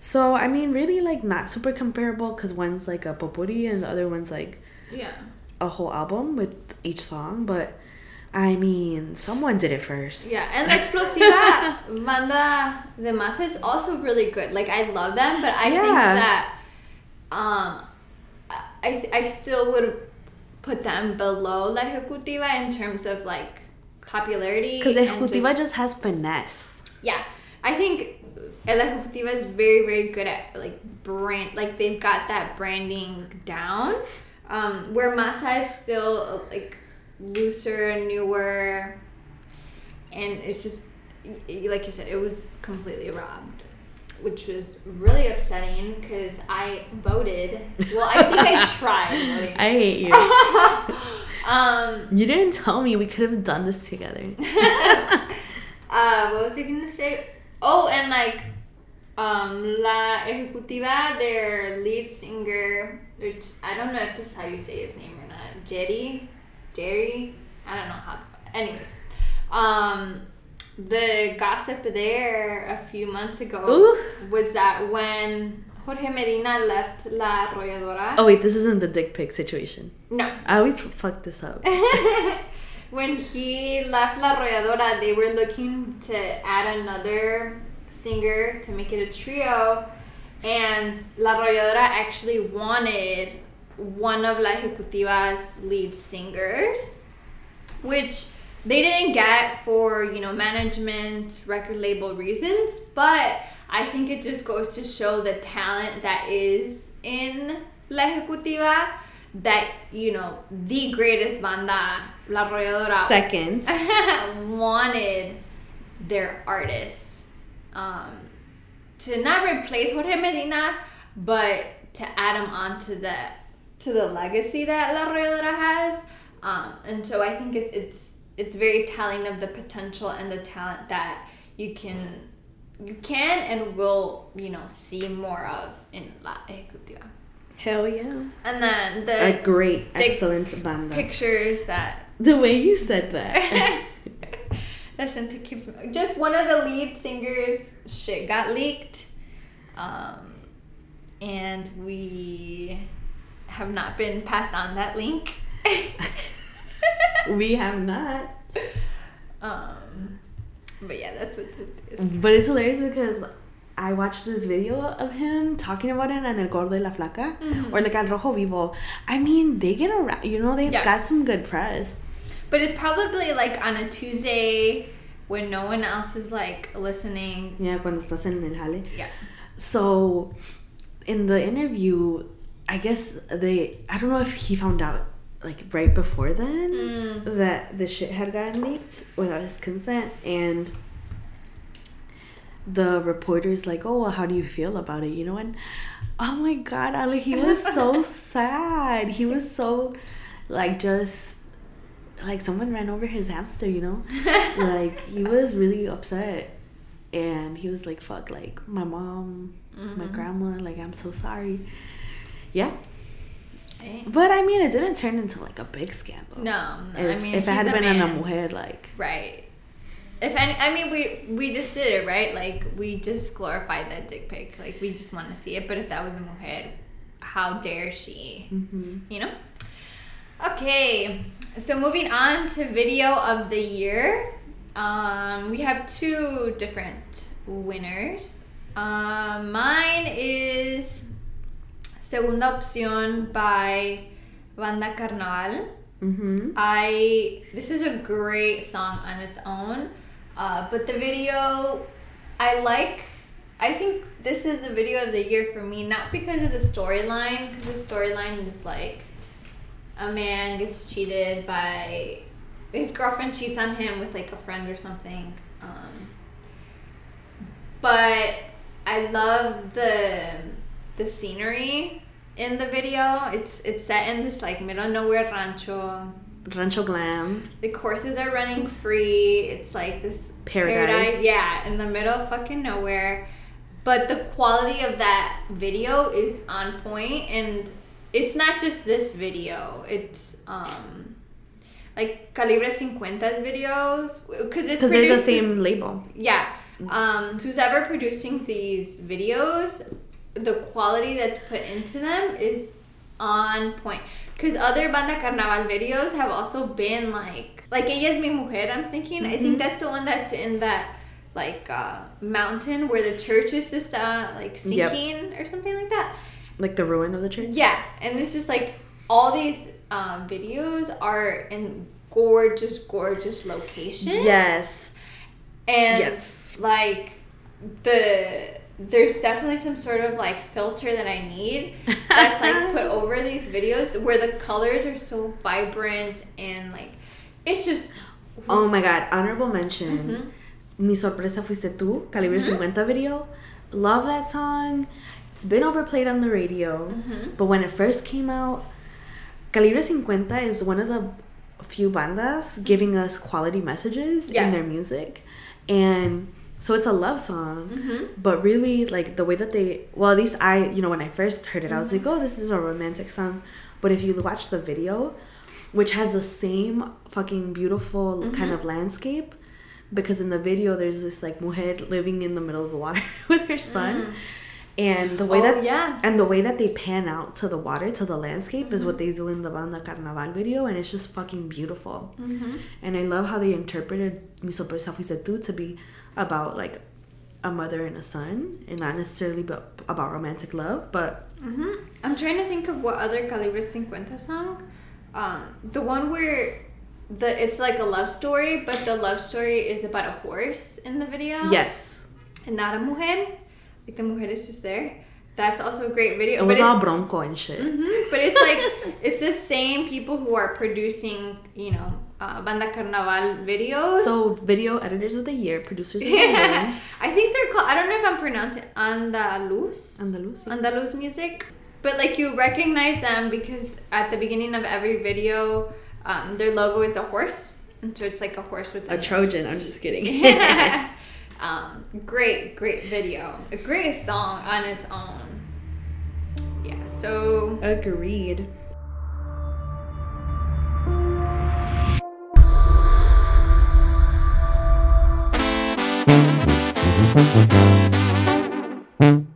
so i mean really like not super comparable because one's like a popuri and the other one's like Yeah. a whole album with each song but i mean someone did it first Yeah, and La Explosiva Banda de Maza is also really good. Like I love them, but I think that um I I still would put them below La Ejecutiva in terms of like popularity. Because Ejecutiva just- just has finesse. yeah, I think El Ejecutiva is very very good at like brand like they've got that branding down. Um, where Maza is still like looser, newer, and it's just like you said, it was completely robbed, which was really upsetting because I voted. Well, I think I tried voting. I hate you. um, you didn't tell me we could have done this together. uh, what was I gonna say? Oh, and like, um, La Ejecutiva, their lead singer, which I don't know if this is how you say his name or not, Jerry, Jerry, I don't know how. Anyways, um, the gossip there a few months ago Ooh. was that when Jorge Medina left La Arrolladora. Oh wait, this isn't the dick pic situation. No, I always fuck this up. when he left La Arrolladora, they were looking to add another singer to make it a trio, and La Arrolladora actually wanted one of La Ejecutiva's lead singers, which they didn't get for you know management, record label reasons, but I think it just goes to show the talent that is in La Ejecutiva. That you know the greatest banda, La Arrolladora, Second. wanted their artists um, to not replace Jorge Medina, but to add him onto the to the legacy that La Arrolladora has. Um, and so I think it, it's it's very telling of the potential and the talent that you can you can and will you know see more of in La Ejecutiva. Hell yeah. And then the A great, excellent banda. pictures that The way you said that. that Cynthia keeps just one of the lead singers shit got leaked. Um, and we have not been passed on that link. we have not. um, but yeah, that's what it is. But it's hilarious because I watched this video of him talking about it on El Gordo y la Flaca or like Al Rojo Vivo. I mean, they get around, you know, they've Yeah. got some good press. But it's probably like on a Tuesday when no one else is like listening. Yeah, cuando estás en el jale. Yeah. So, in the interview, I guess they, I don't know if he found out like right before then Mm. that the shit had gotten leaked without his consent. And the reporter's like, oh, well, how do you feel about it? You know, and oh my God, Ali, he was so sad. He was so, like, just like someone ran over his hamster, you know? like, he was really upset. And he was like, fuck, like, my mom, my Mhm. grandma, like, I'm so sorry. Yeah. But I mean, it didn't turn into like a big scandal. No, no, If, I mean if it had a been a man. mujer, like, Right. If any, I mean, we we just did it right. Like we just glorified that dick pic. Like we just want to see it. But if that was a mujer, how dare she? hmm You know. Okay, so moving on to video of the year, um, we have two different winners. Um, mine is Segunda Opción by Banda Carnaval. hmm I this is a great song on its own, uh, but the video I like. I think this is the video of the year for me, not because of the storyline, because the storyline is like a man gets cheated by his girlfriend cheats on him with like a friend or something. Um, but I love the the scenery in the video. It's it's set in this like middle nowhere rancho. Rancho Glam. The courses are running free. It's like this Paradise. Yeah, in the middle of fucking nowhere. But the quality of that video is on point and it's not just this video. It's um like Calibre 50's videos because it's Because they're the same label. yeah. Um, who's ever producing these videos, the quality that's put into them is on point. Because other Banda Carnaval videos have also been like, like Ella es mi mujer, I'm thinking. I think Mhm. that's the one that's in that, like, uh, mountain where the church is just, uh, like, Yep. sinking or something like that. Like the ruin of the church. Yeah, and it's just like all these um, videos are in gorgeous, gorgeous locations Yes. and Yes. like the there's definitely some sort of like filter that I need that's like put over these videos where the colors are so vibrant and like it's just Oh my god, honorable mention. Mhm. Mi sorpresa fuiste tú, Calibre Mhm. 50 video. Love that song. It's been overplayed on the radio. Mhm. But when it first came out, Calibre 50 is one of the few bandas giving us quality messages in their music. And so it's a love song. Mhm. But really, like the way that they, well, at least I, you know, when I first heard it, I was Mm-hmm. like, oh, this is a romantic song. But if you watch the video, which has the same fucking beautiful Mm-hmm. kind of landscape, because in the video there's this like mujer living in the middle of the water with her son, and the way Oh, that yeah. and the way that they pan out to the water to the landscape is Mm-hmm. what they do in the banda carnaval video, and it's just fucking beautiful. Mhm. And I love how they interpreted Mi Sorpresa Fuiste Tú to be about like a mother and a son, and not necessarily about, about romantic love, but Mhm. I'm trying to think of what other Calibre 50 song. Um, the one where the it's like a love story, but the love story is about a horse in the video. yes, and not a mujer. Like the mujer is just there. That's also a great video. it was but all bronco and shit. Mhm, but it's like it's the same people who are producing, you know, uh, Banda Carnaval videos. So video editors of the year, producers of the year, I think they're called. I don't know if I'm pronouncing Andaluz. Andalus. yeah. Andaluz music. But like you recognize them because at the beginning of every video, um, their logo is a horse, and so it's like a horse with A Trojan. I'm just kidding. Um, great, great video, a great song on its own. Yeah. So Agreed.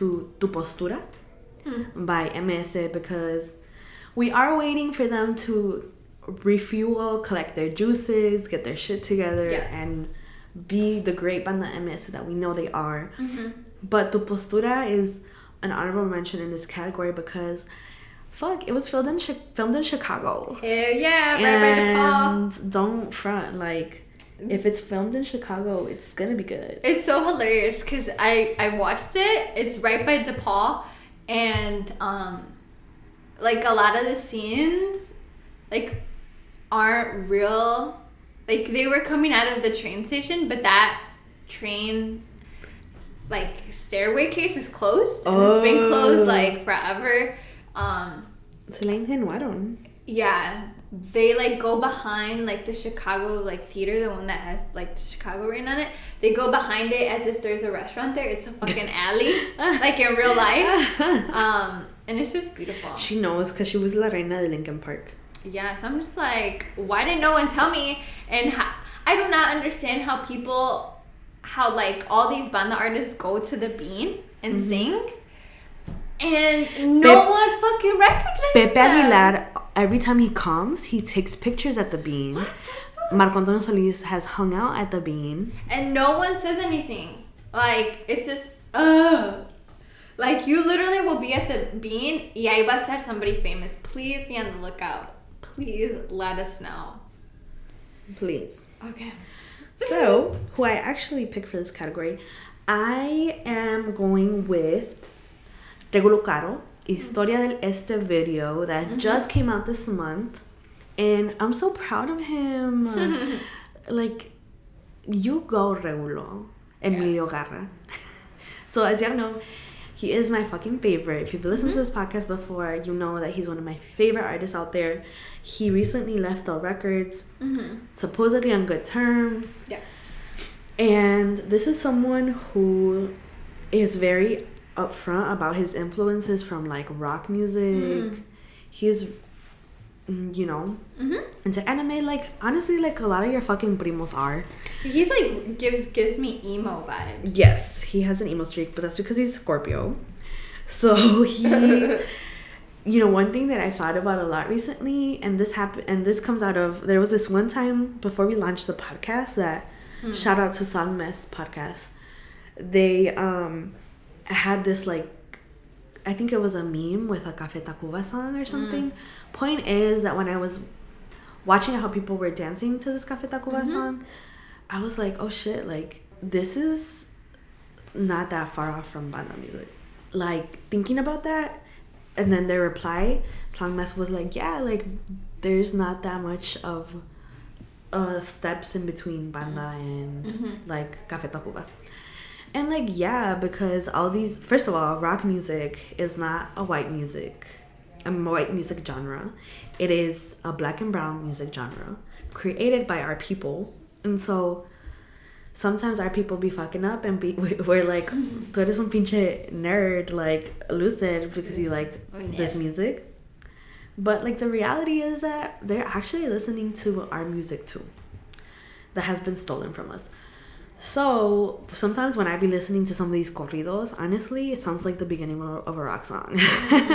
to Tu Postura hmm. by MS because we are waiting for them to refuel, collect their juices, get their shit together, Yes. and be the great banda MS that we know they are. Mm-hmm. But Tu Postura is an honorable mention in this category because, fuck, it was filmed in Chi- filmed in Chicago. Hell yeah, right by the don't front like if it's filmed in Chicago, it's gonna be good. It's so hilarious because I I watched it. It's right by DePaul, and um, like a lot of the scenes, like aren't real. Like they were coming out of the train station, but that train like stairway case is closed and it's been Oh. closed like forever. Um, Se la ingenuaron. yeah, they like go behind like the Chicago like theater, the one that has like the Chicago rain on it. They go behind it as if there's a restaurant there. It's a fucking alley, like in real life. Um, and it's just beautiful. She knows because she was La Reina de Lincoln Park. Yeah, so I'm just like, why didn't no one tell me? And how, I do not understand how people, how like all these banda artists go to the Bean and sing, and no Pep- one fucking recognizes Pepe them. Aguilar, every time he comes, he takes pictures at the bean. Marco Antonio Solis has hung out at the bean. and no one says anything. Like it's just, ugh. Like you literally will be at the bean. y ahí va a estar somebody famous. Please be on the lookout. Please let us know. Please. Okay. So, who I actually picked for this category, I am going with Regulo Caro, Historia del Este video that mm-hmm. just came out this month. And I'm so proud of him. like, you go, Regulo. Emilio Garra. so, as y'all know, he is my fucking favorite. If you've listened to mm-hmm. this podcast before, you know that he's one of my favorite artists out there. He recently left DEL Records, mm-hmm. supposedly on good terms. Yeah. And this is someone who is very upfront about his influences from like rock music. He's, mm, you know, into anime. Like, honestly, like a lot of your fucking primos are. He's like gives gives me emo vibes. Yes, he has an emo streak, but that's because he's Scorpio. So he, you know, one thing that I thought about a lot recently, and this happened, and this comes out of there was this one time before we launched the podcast that shout out to Song Mess podcast. They um had this like I think it was a meme with a Cafe Tacuba song or mm. something. Point is that when I was watching how people were dancing to this Cafe Tacuba mm-hmm. song, I was like, oh shit, like this is not that far off from banda music. Like thinking about that, and then their reply, Songmas was like, yeah, like there's not that much of uh steps in between banda and mm-hmm. like Café Tacuba. And like yeah, because all these first of all, rock music is not a white music, a white music genre. It is a black and brown music genre created by our people, and so sometimes our people be fucking up and be we- we're like, mm, tú eres un pinche nerd, like lucid because you like oh, this music. But like the reality is that they're actually listening to our music too, that has been stolen from us. So sometimes when I be listening to some of these corridos, honestly, it sounds like the beginning of a rock song,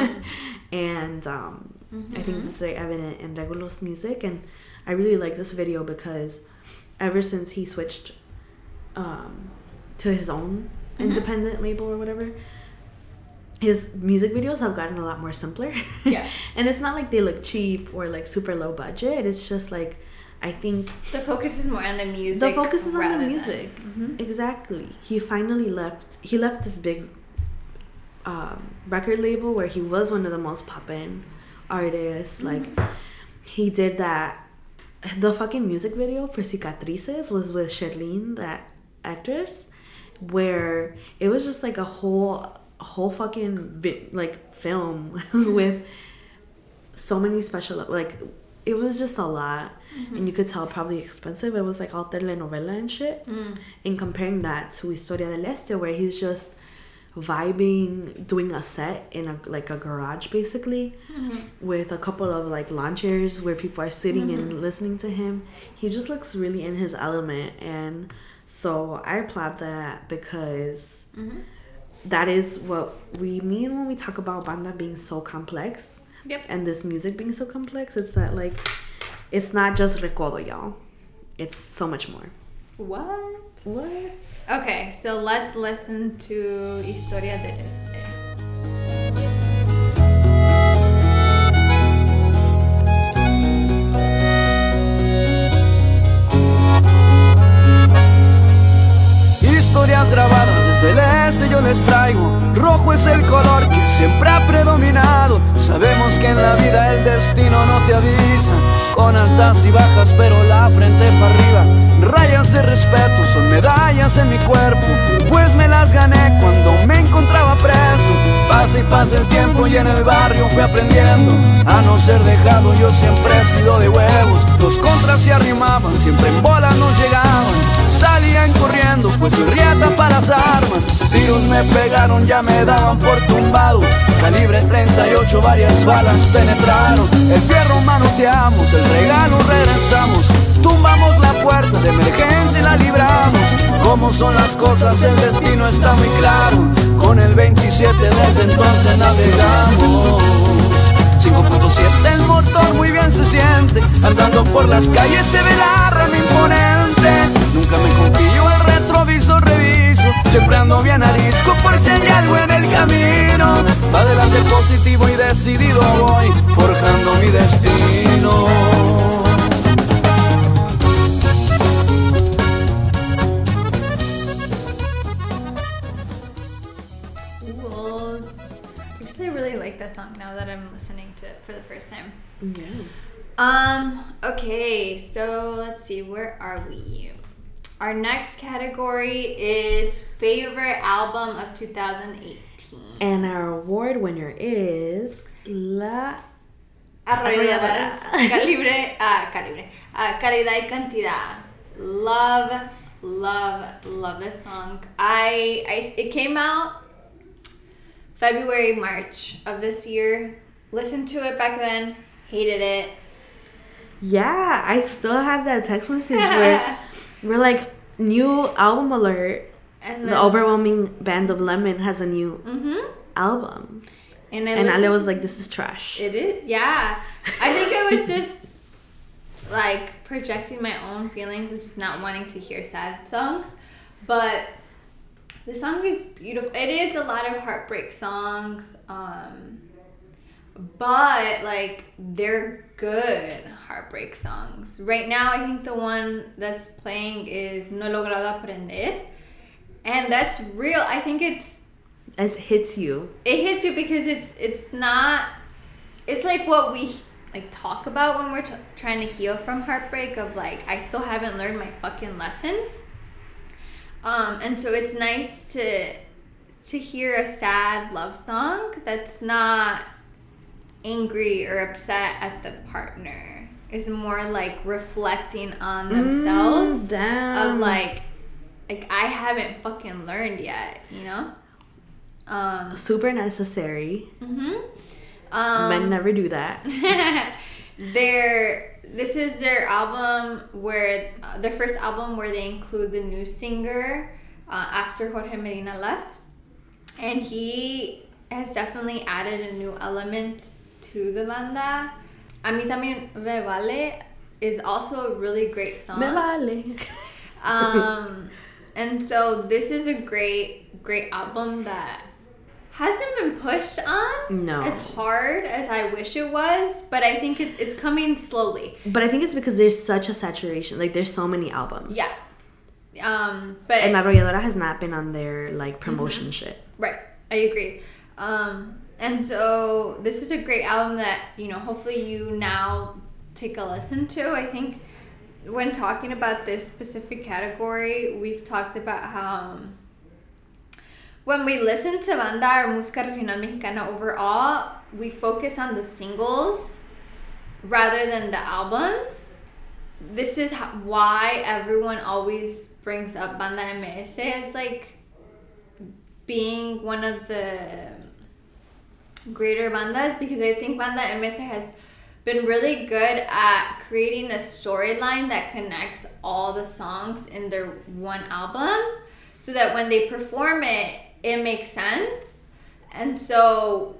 and um, I think that's very evident in Regulo's music. And I really like this video because ever since he switched um, to his own independent label or whatever, his music videos have gotten a lot more simpler. Yeah. and it's not like they look cheap or like super low budget. It's just like I think The focus is more on the music. the focus is on the than- music. Mhm. Exactly. He finally left. He left this big um, record label where he was one of the most poppin' artists. Like he did that. The fucking music video for Cicatrices was with Sherlyn, that actress, where it was just like a whole, whole fucking vi- like film with so many special like it was just a lot and you could tell probably expensive. It was like all telenovela and shit. Mm. and comparing that to historia del este where he's just vibing doing a set in a like a garage basically mm-hmm. with a couple of like lawn chairs where people are sitting and mm-hmm. listening to him. He just looks really in his element. And so i applaud that because mm-hmm. that is what we mean when we talk about banda being so complex Yep. and this music being so complex. It's that like it's not just recodo y'all it's so much more What? what Okay, so let's listen to Historia del Este. Historias grabadas desde el este yo les traigo. Rojo es el color que siempre ha predominado. Sabemos que en la vida el destino no te avisa. Con altas y bajas, pero la frente para arriba. Rayas de respeto son medallas en mi cuerpo. Pues me las gané cuando me encontraba preso. Pasa y pasa el tiempo y en el barrio fui aprendiendo. A no ser dejado, yo siempre he sido de huevos. Los contras se arrimaban, siempre en bolas nos llegaban. Salían corriendo, pues riata para las armas. Tiros me pegaron, ya me daban por tumbado. Calibre 38, varias balas penetraron. El fierro manoteamos, el regalo regresamos. Tumbamos la puerta de emergencia y la libramos. Como son las cosas, el destino está muy claro. Con el 27 desde entonces navegamos. 5.7 el motor muy bien se siente Andando por las calles se ve la rama imponente Nunca me confío, el retrovisor reviso Siempre ando bien a disco por si hay algo en el camino Adelante positivo y decidido voy Forjando mi destino Cool. Actually, I really like that song now that I'm listening to it for the first time. yeah Um, okay, so let's see, where are we? Our next category is favorite album of 2018. and our award winner is la Arrolladoras. Arrolladoras. Calibre, ah, calibre. Ah, calidad y cantidad. Love, love, love this song. I, I, it came out February, March of this year. Listened to it back then, hated it. yeah i still have that text message where we're like new album alert And the overwhelming band of lemon has a new Mm-hmm. album And, I and ale listened- was like this is trash It is, yeah. I think it was just like projecting my own feelings of just not wanting to hear sad songs. But the song is beautiful. It is a lot of heartbreak songs. Um, but like they're good heartbreak songs. Right now, I think the one that's playing is No Logrado Aprender. and that's real. I think it's It hits you. it hits you because it's it's not it's like what we like talk about when we're t- trying to heal from heartbreak of like i still haven't learned my fucking lesson um and so it's nice to to hear a sad love song that's not angry or upset at the partner is more like reflecting on themselves Mm, damn. of like like i haven't fucking learned yet you know um super necessary. Mhm. Um, Men never do that. their this is their album where uh, their first album where they include the new singer uh, after Jorge Medina left, and he has definitely added a new element to the banda. A mí también me vale is also a really great song. Me vale. Um, and so this is a great, great album that hasn't been pushed on No. as hard as I wish it was, but I think it's it's coming slowly. But I think it's because there's such a saturation. Like there's so many albums. Yeah. Um, but And Arrolladora has not been on their like promotion shit. Right. I agree. Um, and so this is a great album that, you know, hopefully you now take a listen to. I think when talking about this specific category, we've talked about how um, when we listen to banda or música regional mexicana overall, we focus on the singles rather than the albums. This is why everyone always brings up Banda MS as like being one of the greater bandas because I think Banda MS has been really good at creating a storyline that connects all the songs in their one album so that when they perform it, it makes sense. And so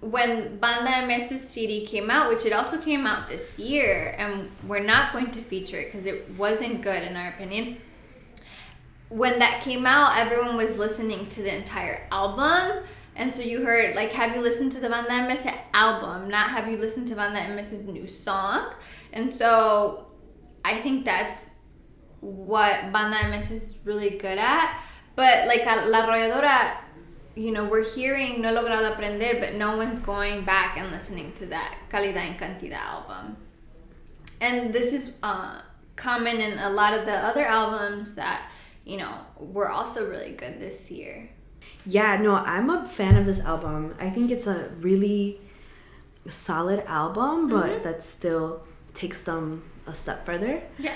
when Banda MS's CD came out, which it also came out this year, and we're not going to feature it because it wasn't good in our opinion when that came out, everyone was listening to the entire album. And so you heard, like, have you listened to the Banda MS album? Not have you listened to Banda MS's new song? And so I think that's what Banda MS is really good at. But, like, La Arrolladora, you know, we're hearing No Logrado Aprender, but no one's going back and listening to that Calidad en Cantidad album. And this is uh, common in a lot of the other albums that, you know, were also really good this year. Yeah, no, I'm a fan of this album. I think it's a really solid album, but mm-hmm. that still takes them a step further. Yeah.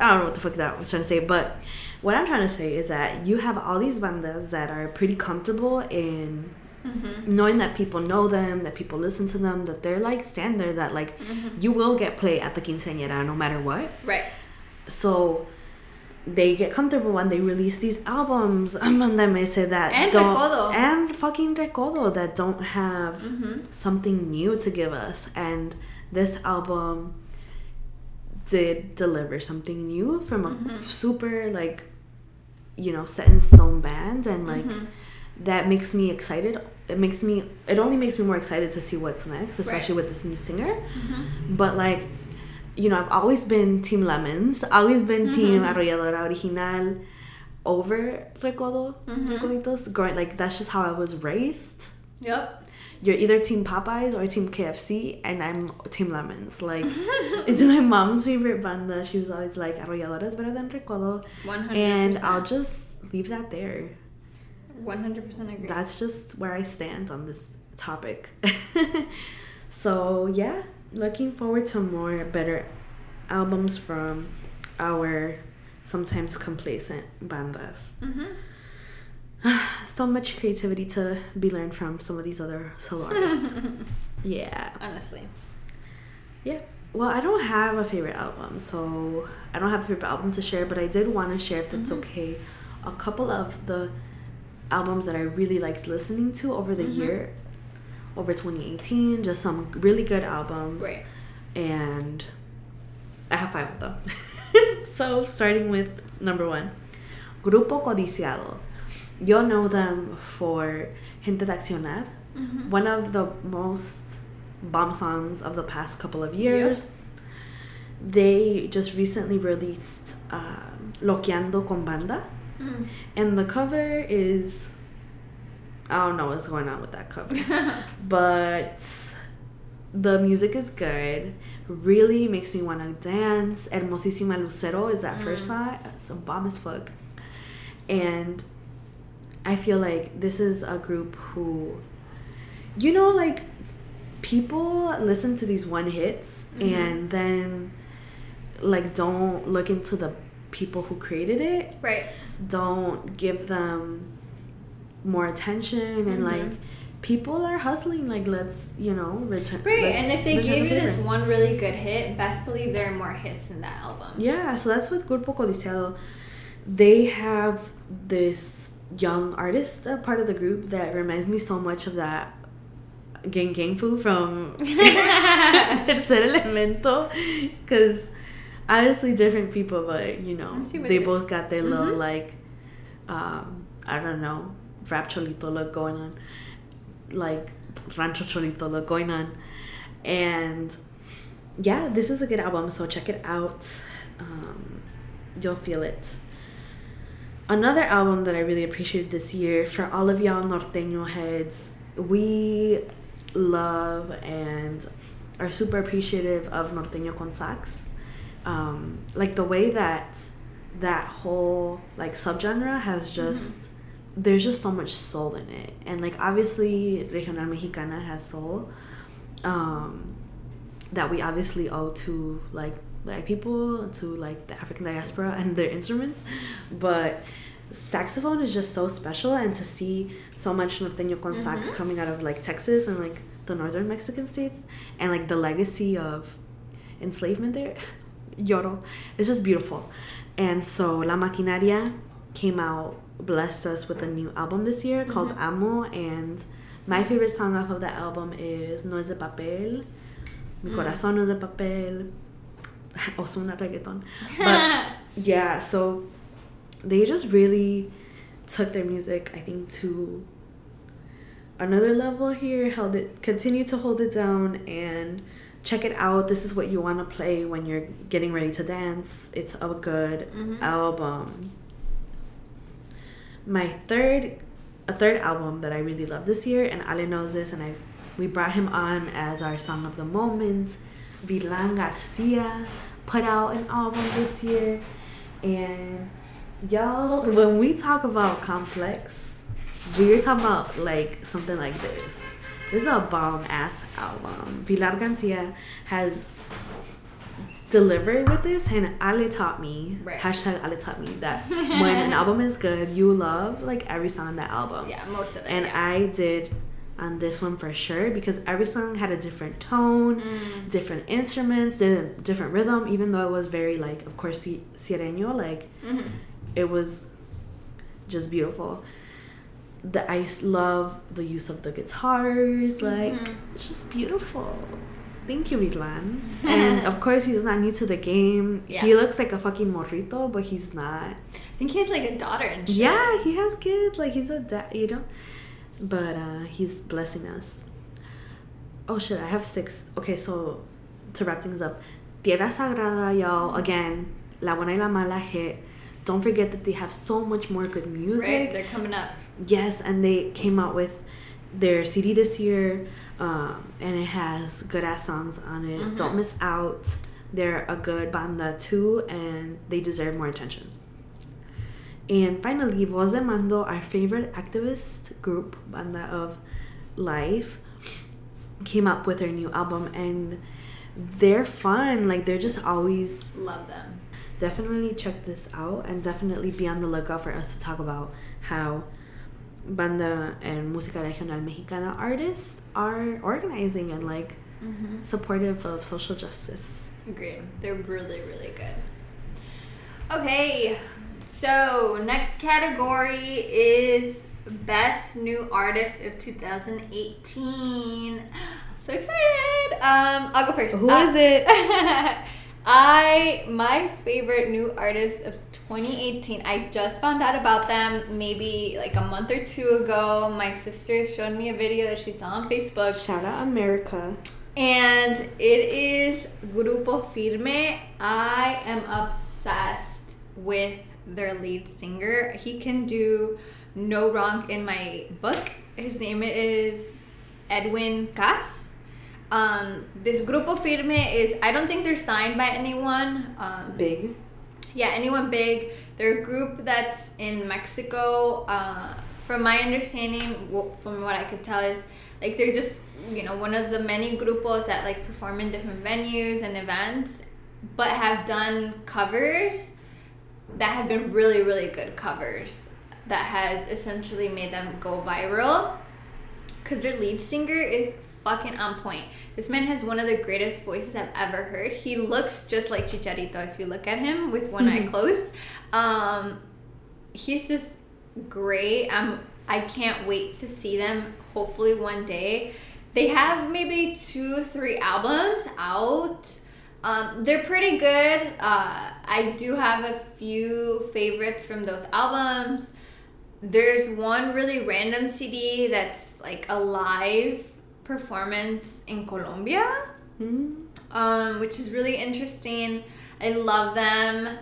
I don't know what the fuck that was trying to say, but what I'm trying to say is that you have all these bandas that are pretty comfortable in mm-hmm. knowing that people know them, that people listen to them, that they're like standard, that like mm-hmm. you will get play at the quinceañera no matter what. Right. So they get comfortable when they release these albums. Banda MS that And don't Recodo. and fucking Recodo that don't have mm-hmm. something new to give us. And this album did deliver something new from a mm-hmm. super like you know set in stone band. And like mm-hmm. that makes me excited. It makes me it only makes me more excited to see what's next especially with this new singer. But like you know i've always been team lemons always been team arrolladora original over recodo recoditos growing like that's just how i was raised Yep. you're either team Popeyes or team KFC, and I'm team Lemons. Like, it's my mom's favorite banda. She was always like, Arrolladora is better than Recodo. 100%. And I'll just leave that there. 100% agree. That's just where I stand on this topic. so, yeah, looking forward to more better albums from our sometimes complacent bandas. hmm so much creativity to be learned from some of these other solo artists. yeah. Honestly. Yeah. Well, I don't have a favorite album, so I don't have a favorite album to share, but I did want to share, if that's okay, a couple of the albums that I really liked listening to over the year, over 2018. Just some really good albums. Right. And I have five of them. so, starting with number one Grupo Codiciado. You'll know them for Gente de Accionar, one of the most bomb songs of the past couple of years. They just recently released um, Loqueando con Banda, Mm. and the cover is I don't know what's going on with that cover, but the music is good. Really makes me want to dance. Hermosísima Lucero is that first mm. song. It's a bomb as fuck. And I feel like this is a group who, you know, like people listen to these one hits mm-hmm. and then like don't look into the people who created it Right. don't give them more attention and like people are hustling like let's you know return Right, and if they gave you this one really good hit, best believe there are more hits in that album. yeah so that's with Grupo Codiciado they have this young artist a part of the group that reminds me so much of that Gang Gang Fu from Tercer Elemento because honestly different people but you know I'm seeing what they both got their little Mhm. like um I don't know rap cholito look going on like rancho cholito look going on. And yeah this is a good album so check it out. Um you'll feel it. Another album that I really appreciated this year for all of y'all norteño heads we love and are super appreciative of norteño con sax. Um, like the way that that whole like subgenre has just there's just so much soul in it. And like obviously regional mexicana has soul um, that we obviously owe to like black people to like the african diaspora and their instruments. But saxophone is just so special and to see so much norteño con sax coming out of like texas and like the northern mexican states and like the legacy of enslavement there yoro it's just beautiful. And so la maquinaria came out blessed us with a new album this year mm-hmm. called amo and my favorite song off of that album is no es de papel mi mm. corazón no es de papel. Ozuna reggaeton. But yeah so they just really took their music i think to another level here held it continue to hold it down and check it out. This is what you want to play when you're getting ready to dance. It's a good mm-hmm. album my third a third album that i really love this year and ale knows this and i we brought him on as our song of the moment. Virlan Garcia put out an album this year and y'all when we talk about complex we're talking about like something like this. This is a bomb ass album. Virlan Garcia has delivered with this and Ale taught me Right. hashtag Ale taught me that when an album is good you love like every song on that album Yeah, most of it. and yeah. I did on this one for sure because every song had a different tone, Mm. different instruments, di- different rhythm. Even though it was very like, of course, si- sierreño, like Mhm. it was just beautiful. The I love the use of the guitars, like Mhm. it's just beautiful. Thank you, Virlan. and of course, he's not new to the game. He looks like a fucking morrito, but he's not. I think he has like a daughter and shit. Yeah, he has kids. Like he's a dad, you know. But uh he's blessing us. Oh shit, I have six. Okay, so to wrap things up, Tierra Sagrada, y'all. Again, La Buena y La Mala hit. Don't forget that they have so much more good music. Right, they're coming up. Yes, and they came out with their CD this year, um, and it has good ass songs on it. Mhm. Don't miss out. They're a good banda too, and they deserve more attention. And finally, Voz de Mando, our favorite activist group, banda of life, came up with their new album, and they're fun. Like they're just always Love them. definitely check this out and definitely be on the lookout for us to talk about how banda and música regional mexicana artists are organizing and like Mm-hmm. supportive of social justice. Agreed. They're really, really good. Okay, so next category is Best New Artist of 2018. I'm So excited! Um, I'll go first. Who is it? I my favorite new artist of 2018. I just found out about them maybe like a month or two ago. My sister showed me a video that she saw on Facebook. Shout out America. And it is Grupo Firme. I am obsessed with their lead singer. He can do no wrong in my book. His name is Eduin Caz. Um, this Grupo Firme is, I don't think they're signed by anyone. Um, Big. Yeah, anyone big. They're a group that's in Mexico. Uh, from my understanding, from what I could tell, is like they're just you know one of the many grupos that like perform in different venues and events, but have done covers that have been really really good covers that has essentially made them go viral because their lead singer is fucking on point. This man has one of the greatest voices I've ever heard. He looks just like Chicharito if you look at him with one eye closed. Um, he's just great. Um, I can't wait to see them. Hopefully one day. They have maybe two, three albums out. Um, they're pretty good. Uh, I do have a few favorites from those albums. There's one really random CD that's like a live performance in Colombia, Mm. um, which is really interesting. I love them.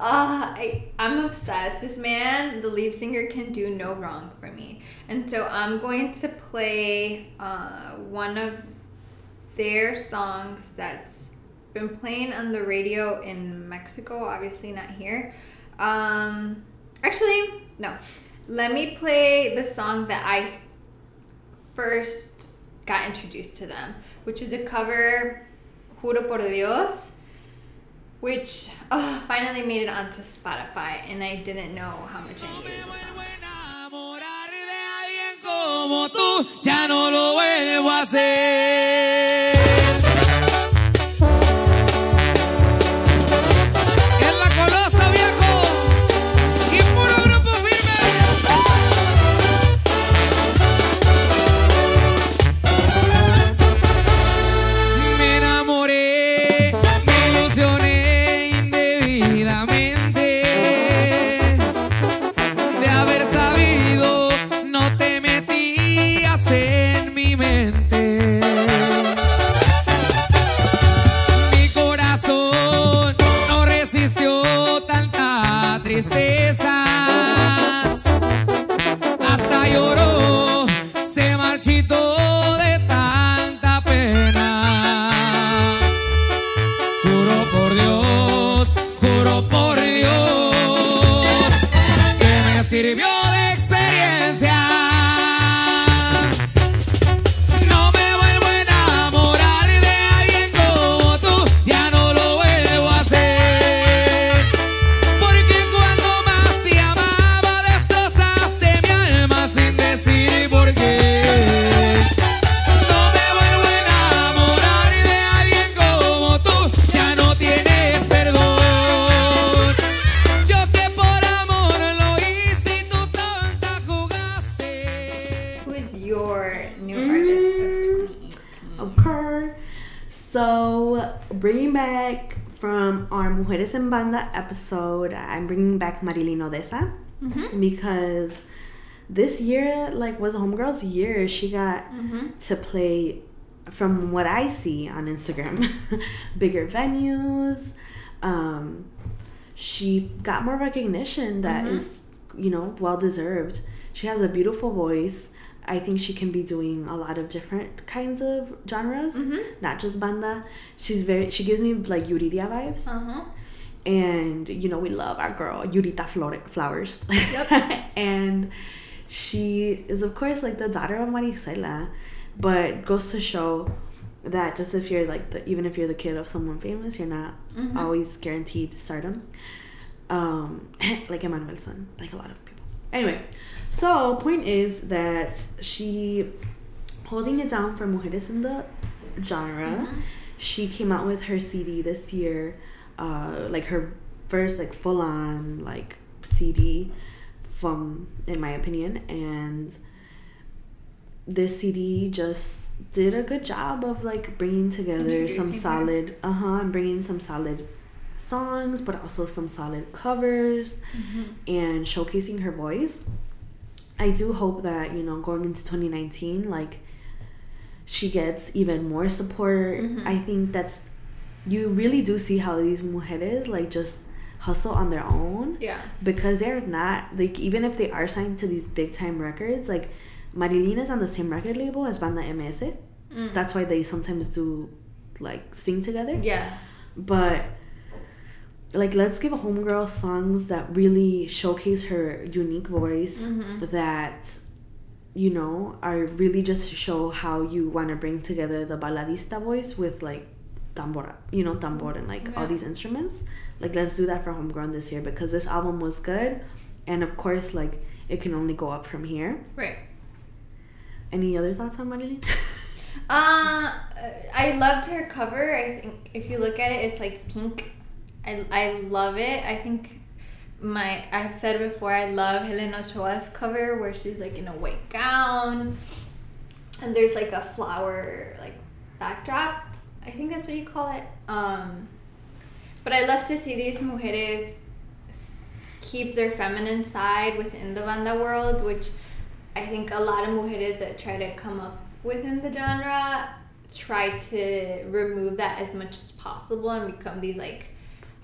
Uh, I, I'm obsessed. This man, the lead singer, can do no wrong for me. And so I'm going to play uh, one of their songs that's been playing on the radio in Mexico, obviously not here. Um, actually, no. Let me play the song that I first got introduced to them, which is a cover, Juro por Dios, which uh, finally made it onto Spotify, and I didn't know how much I needed the song. Bringing back from our Mujeres en Banda episode, I'm bringing back Marilyn Odessa mm-hmm. because this year, like, was Homegirl's year. She got mm-hmm. to play, from what I see on Instagram, bigger venues. Um, she got more recognition that mm-hmm. is, you know, well deserved. She has a beautiful voice. I think she can be doing a lot of different kinds of genres, not just banda. She's very. She gives me like Yuridia vibes, Uh-huh. and you know we love our girl Yuridia Flore- Flowers. and she is of course like the daughter of Maricela, but goes to show that just if you're like the, even if you're the kid of someone famous, you're not always guaranteed stardom. Um, like Emmanuel son, like a lot of people. Anyway, so point is that she holding it down for mujeres in the genre. She came out with her CD this year, uh, like her first like full on like CD from in my opinion and this CD just did a good job of like bringing together some solid uh-huh and bringing some solid songs but also some solid covers and showcasing her voice i do hope that you know going into 2019 like she gets even more support i think that's you really do see how these mujeres like just hustle on their own Yeah. because they're not like even if they are signed to these big time records like Marilyn is on the same record label as Banda MS. Mm. That's why they sometimes do like sing together. Yeah. But like let's give a homegirl songs that really showcase her unique voice Mhm. that you know are really just to show how you want to bring together the baladista voice with like tambora you know tambor and like all these instruments like let's do that for homegrown this year because this album was good and of course like it can only go up from here Right. any other thoughts on marilyn Uh, I loved her cover. I think if you look at it, it's like pink. I, I love it. I think my I've said before. I love Helen Ochoa's cover where she's like in a white gown, and there's like a flower like backdrop. I think that's what you call it. Um, but I love to see these mujeres keep their feminine side within the banda world, which I think a lot of mujeres that try to come up within the genre try to remove that as much as possible and become these like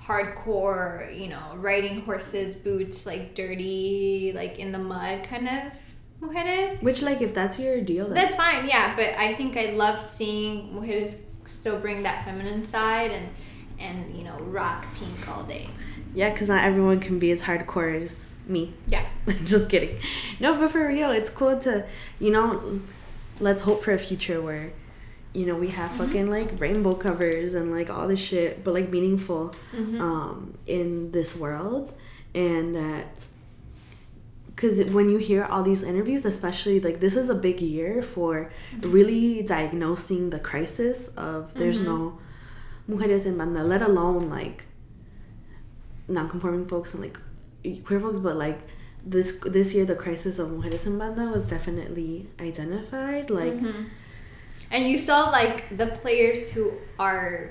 hardcore, you know, riding horses, boots, like dirty, like in the mud kind of mujeres. which like if that's your deal That's fine, yeah, but I think I love seeing mujeres still bring that feminine side and and you know rock pink all day. yeah because not everyone can be as hardcore as me Yeah. I'm just kidding. No, but for real, it's cool to, you know, let's hope for a future where, you know, we have mm-hmm. fucking like rainbow covers and like all this shit, but like meaningful mm-hmm. um, in this world. And that, because when you hear all these interviews, especially like this is a big year for really diagnosing the crisis of there's mm-hmm. no mujeres en banda, let alone like non-conforming folks and like queer folks, but like this this year the crisis of mujeres en banda was definitely identified. Like And you saw like the players who are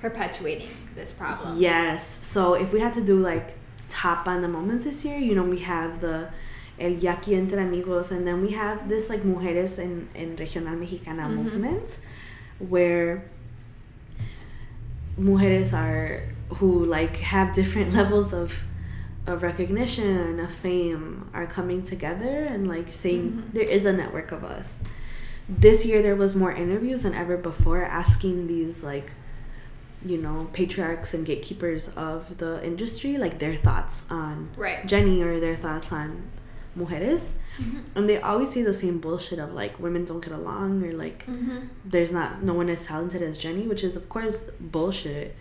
perpetuating this problem. yes, so if we had to do like top on the moments this year, you know, we have the El Yaqui Entre Amigos, and then we have this like mujeres en, en regional mexicana mm-hmm. movement, where mujeres are who like have different levels of of recognition and of fame are coming together and like saying mm-hmm. there is a network of us. This year there was more interviews than ever before asking these like you know patriarchs and gatekeepers of the industry like their thoughts on Right. Jenni or their thoughts on mujeres. Mm-hmm. And they always say the same bullshit of like women don't get along or like mm-hmm. there's not no one as talented as Jenni, which is of course bullshit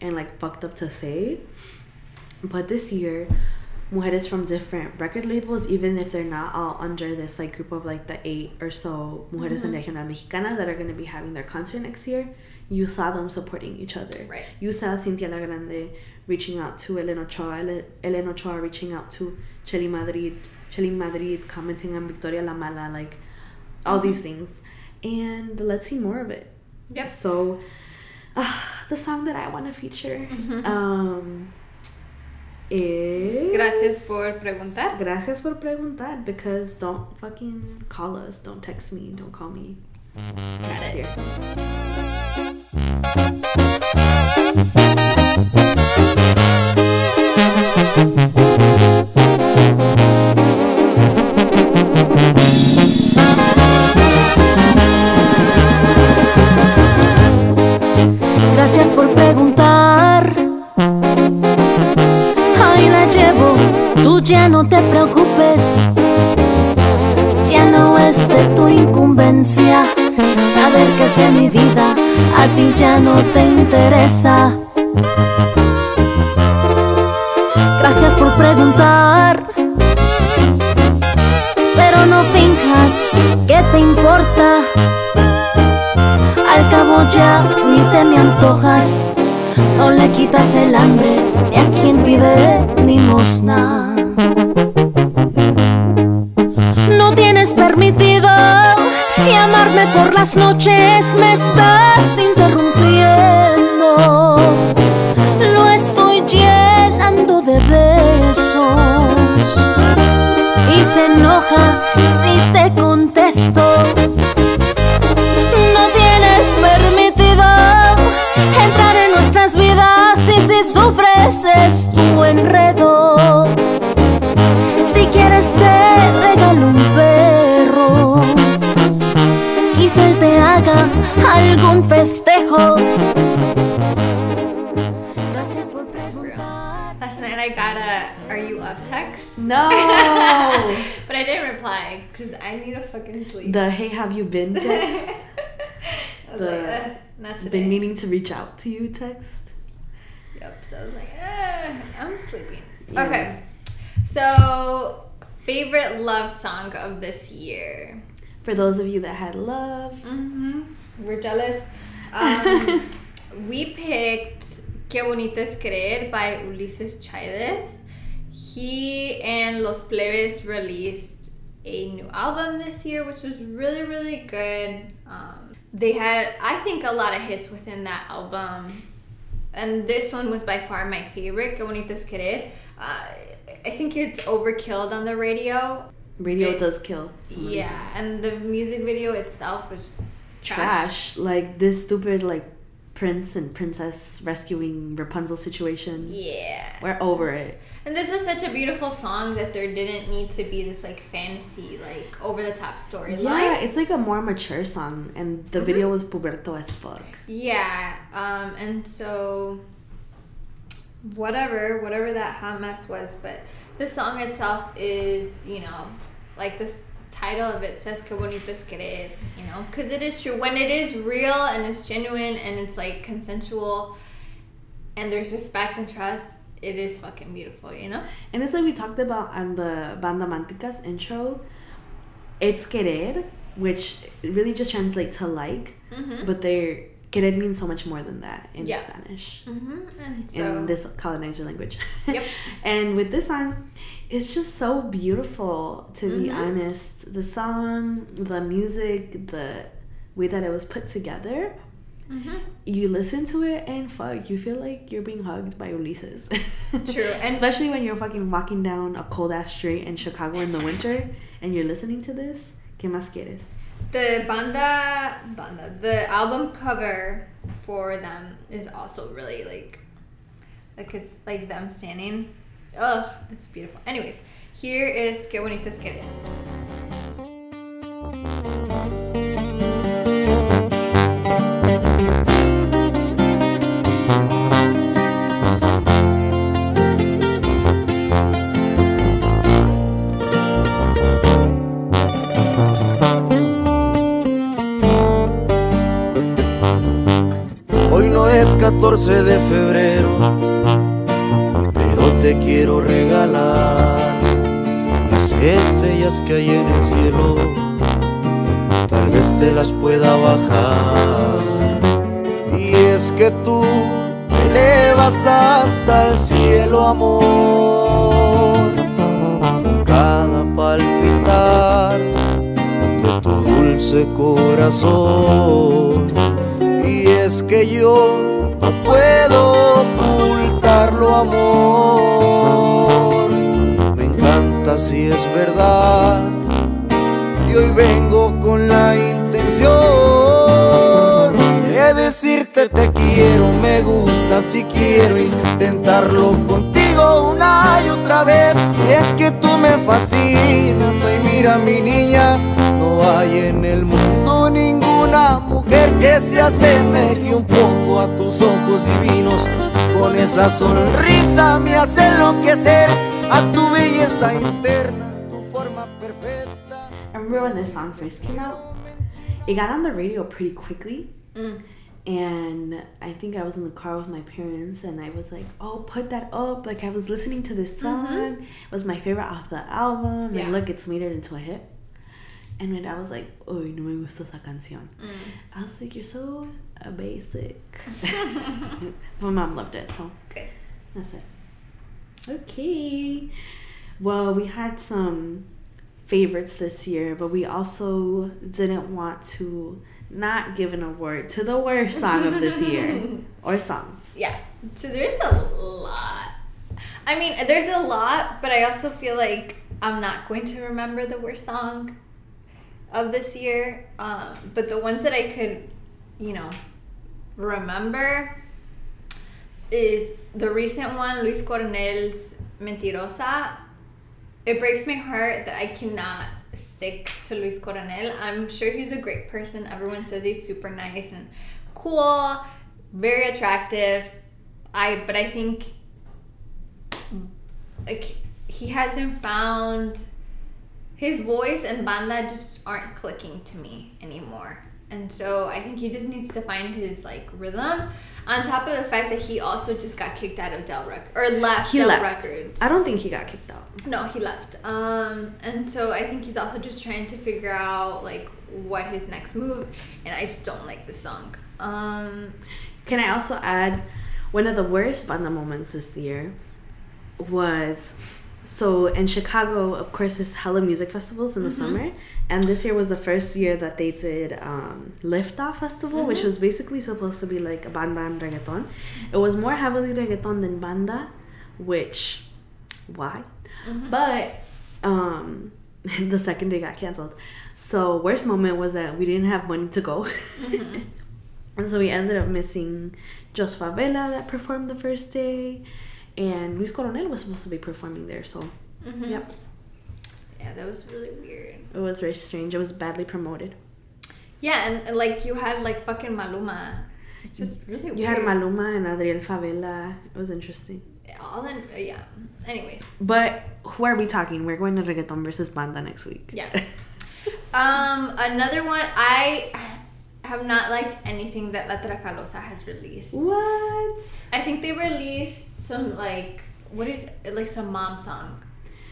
and like fucked up to say. But this year, mujeres from different record labels, even if they're not all under this like group of like the eight or so mujeres en regional mexicana that are going to be having their concert next year, you saw them supporting each other. Right. You saw Cintia La Grande reaching out to Elena Ochoa, Ele- Helen Ochoa reaching out to Cheli Madrid, Cheli Madrid commenting on Victoria La Mala, like all these things. And let's see more of it. Yes. So, uh, the song that I want to feature um, is. Gracias por preguntar. Gracias por preguntar because don't fucking call us, don't text me, don't call me. Next it. year. No te preocupes. Ya no es de tu incumbencia saber que es de mi vida, a ti ya no te interesa. Gracias por preguntar. Pero no finjas que te importa. Al cabo ya ni te me antojas, no le quitas el hambre ni a quien pide limosna. Por las noches, me estás interrumpiendo. No. but I didn't reply because I need to fucking sleep. the hey, have you been text? The- like, uh, not today. been meaning to reach out to you text. Yep. So I was like, uh, I'm sleeping. Yeah. Okay. So, favorite love song of this year. For those of you that had love, Mm-hmm. We're jealous. Um, we picked Qué Bonito es Querer by Ulices Chaidez. He and Los Plebes released a new album this year, which was really, really good. Um, they had, I think, a lot of hits within that album. And this one was by far my favorite, Qué Bonito Querer. Uh, I think it's overkilled on the radio. radio It- does kill. some reason. Yeah, and the music video itself was trash. trash. Like this stupid like prince and princess rescuing Rapunzel situation. Yeah. We're over it. And this was such a beautiful song that there didn't need to be this like fantasy, like over the top story. Yeah, it's like a more mature song, and the Mm-hmm. video was puberto as fuck. Yeah. Um, and so whatever, whatever that hot mess was, but the song itself is, you know, like this title of it says que bonito es querer, you know, because it is true. When it is real and it's genuine and it's like consensual and there's respect and trust, it is fucking beautiful, you know? And it's like we talked about on the Banda Manticas intro. It's querer, which really just translates to like, Mm-hmm. but they're querer means so much more than that in Yeah. Spanish. Mm-hmm. And so, in this colonizer language. Yep. and with this song, it's just so beautiful to be Mhm. honest. The song, the music, the way that it was put together, Mhm. you listen to it and fuck, you feel like you're being hugged by Ulysses. True, and- especially when you're fucking walking down a cold ass street in Chicago in the winter and you're listening to this. ¿Qué más quieres? The banda, banda, the album cover for them is also really like, like it's like them standing. Ugh, it's beautiful. Anyways, here is Que Bonito es 14 de febrero, pero te quiero regalar las estrellas que hay en el cielo. Tal vez te las pueda bajar. Y es que tú me elevas hasta el cielo, amor. Con cada palpitar de tu dulce corazón. Es que yo no puedo ocultarlo, amor. Me encanta si es verdad. Y hoy vengo con la intención de decirte te quiero, me gusta si quiero intentarlo contigo una y otra vez. Y es que tú me fascinas, ay mira mi niña, no hay en el mundo ninguna mujer que se asemeje un poco a tus ojos divinos. Con esa sonrisa me hace enloquecer a tu belleza interna, tu forma perfecta. I remember when this song first came out, it got on the radio pretty quickly. Mm. And I think I was in the car with my parents, and I was like, "Oh, put that up!" Like I was listening to this song. It was my favorite off the album, Yeah. and look, it's made it into a hit. And my dad was like, "Oh, no me gusta esa canción." I was like, "You're so uh, basic." my mom loved it, so Okay. that's it. Okay. Well, we had some favorites this year, but we also didn't want to not give an award to the worst song of this year or songs. Yeah. So there's a lot. I mean, there's a lot, but I also feel like I'm not going to remember the worst song of this year. Um, but the ones that I could, you know, remember is the recent one, Luis Coronel's Mentirosa. It breaks my heart that I cannot stick to Luis Coronel. I'm sure he's a great person. Everyone says he's super nice and cool, very attractive. I but I think like he hasn't found his voice and banda just aren't clicking to me anymore. And so I think he just needs to find his like rhythm. On top of the fact that he also just got kicked out of Del Rec or left He Del left. Records. I don't think he got kicked out. No, he left. Um, and so I think he's also just trying to figure out like what his next move. And I just don't like the song. Um, Can I also add one of the worst banda moments this year was so in Chicago, of course, there's hella music festivals in the summer, and this year was the first year that they did um, Liftoff Festival, which was basically supposed to be like a banda and reggaeton. It was more heavily reggaeton than banda, which why? But um, the second day got canceled. So worst moment was that we didn't have money to go. And so we ended up missing Jos Favela that performed the first day, and Luis Coronel was supposed to be performing there. So, mhm. yep, Yeah, that was really weird. it was very strange. It was badly promoted. Yeah, and, and, like you had like fucking Maluma. Just really weird. You had Maluma and Adriel Favela. It was interesting. all in uh, yeah. Anyways, But who are we talking? We're going to reggaeton versus banda next week. yeah. um, another one I have not liked anything that La Trakalosa has released. what? I think they released some like what did like some mom song.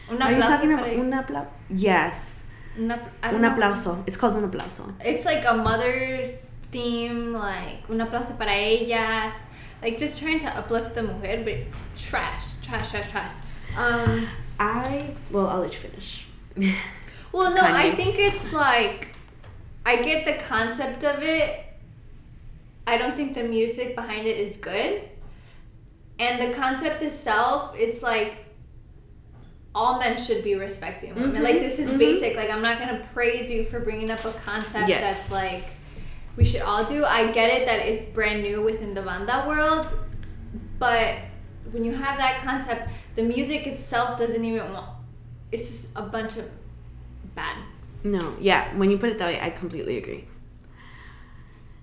Un Are you talking about un aplauso? Yes, una- I don't know. It's called un aplauso. It's like a mother's theme, like un aplauso para ellas, like just trying to uplift the mujer, but trash, trash, trash, trash. Um, I well, I'll let you finish. well, no, I think it's like I get the concept of it. I don't think the music behind it is good, and the concept itself, it's like all men should be respecting women. Mhm, Like this is mhm. basic. Like I'm not gonna praise you for bringing up a concept Yes. that's like we should all do. I get it that it's brand new within the banda world, but when you have that concept, the music itself doesn't even want. It's just a bunch of bad. No, yeah. When you put it that way, I completely agree.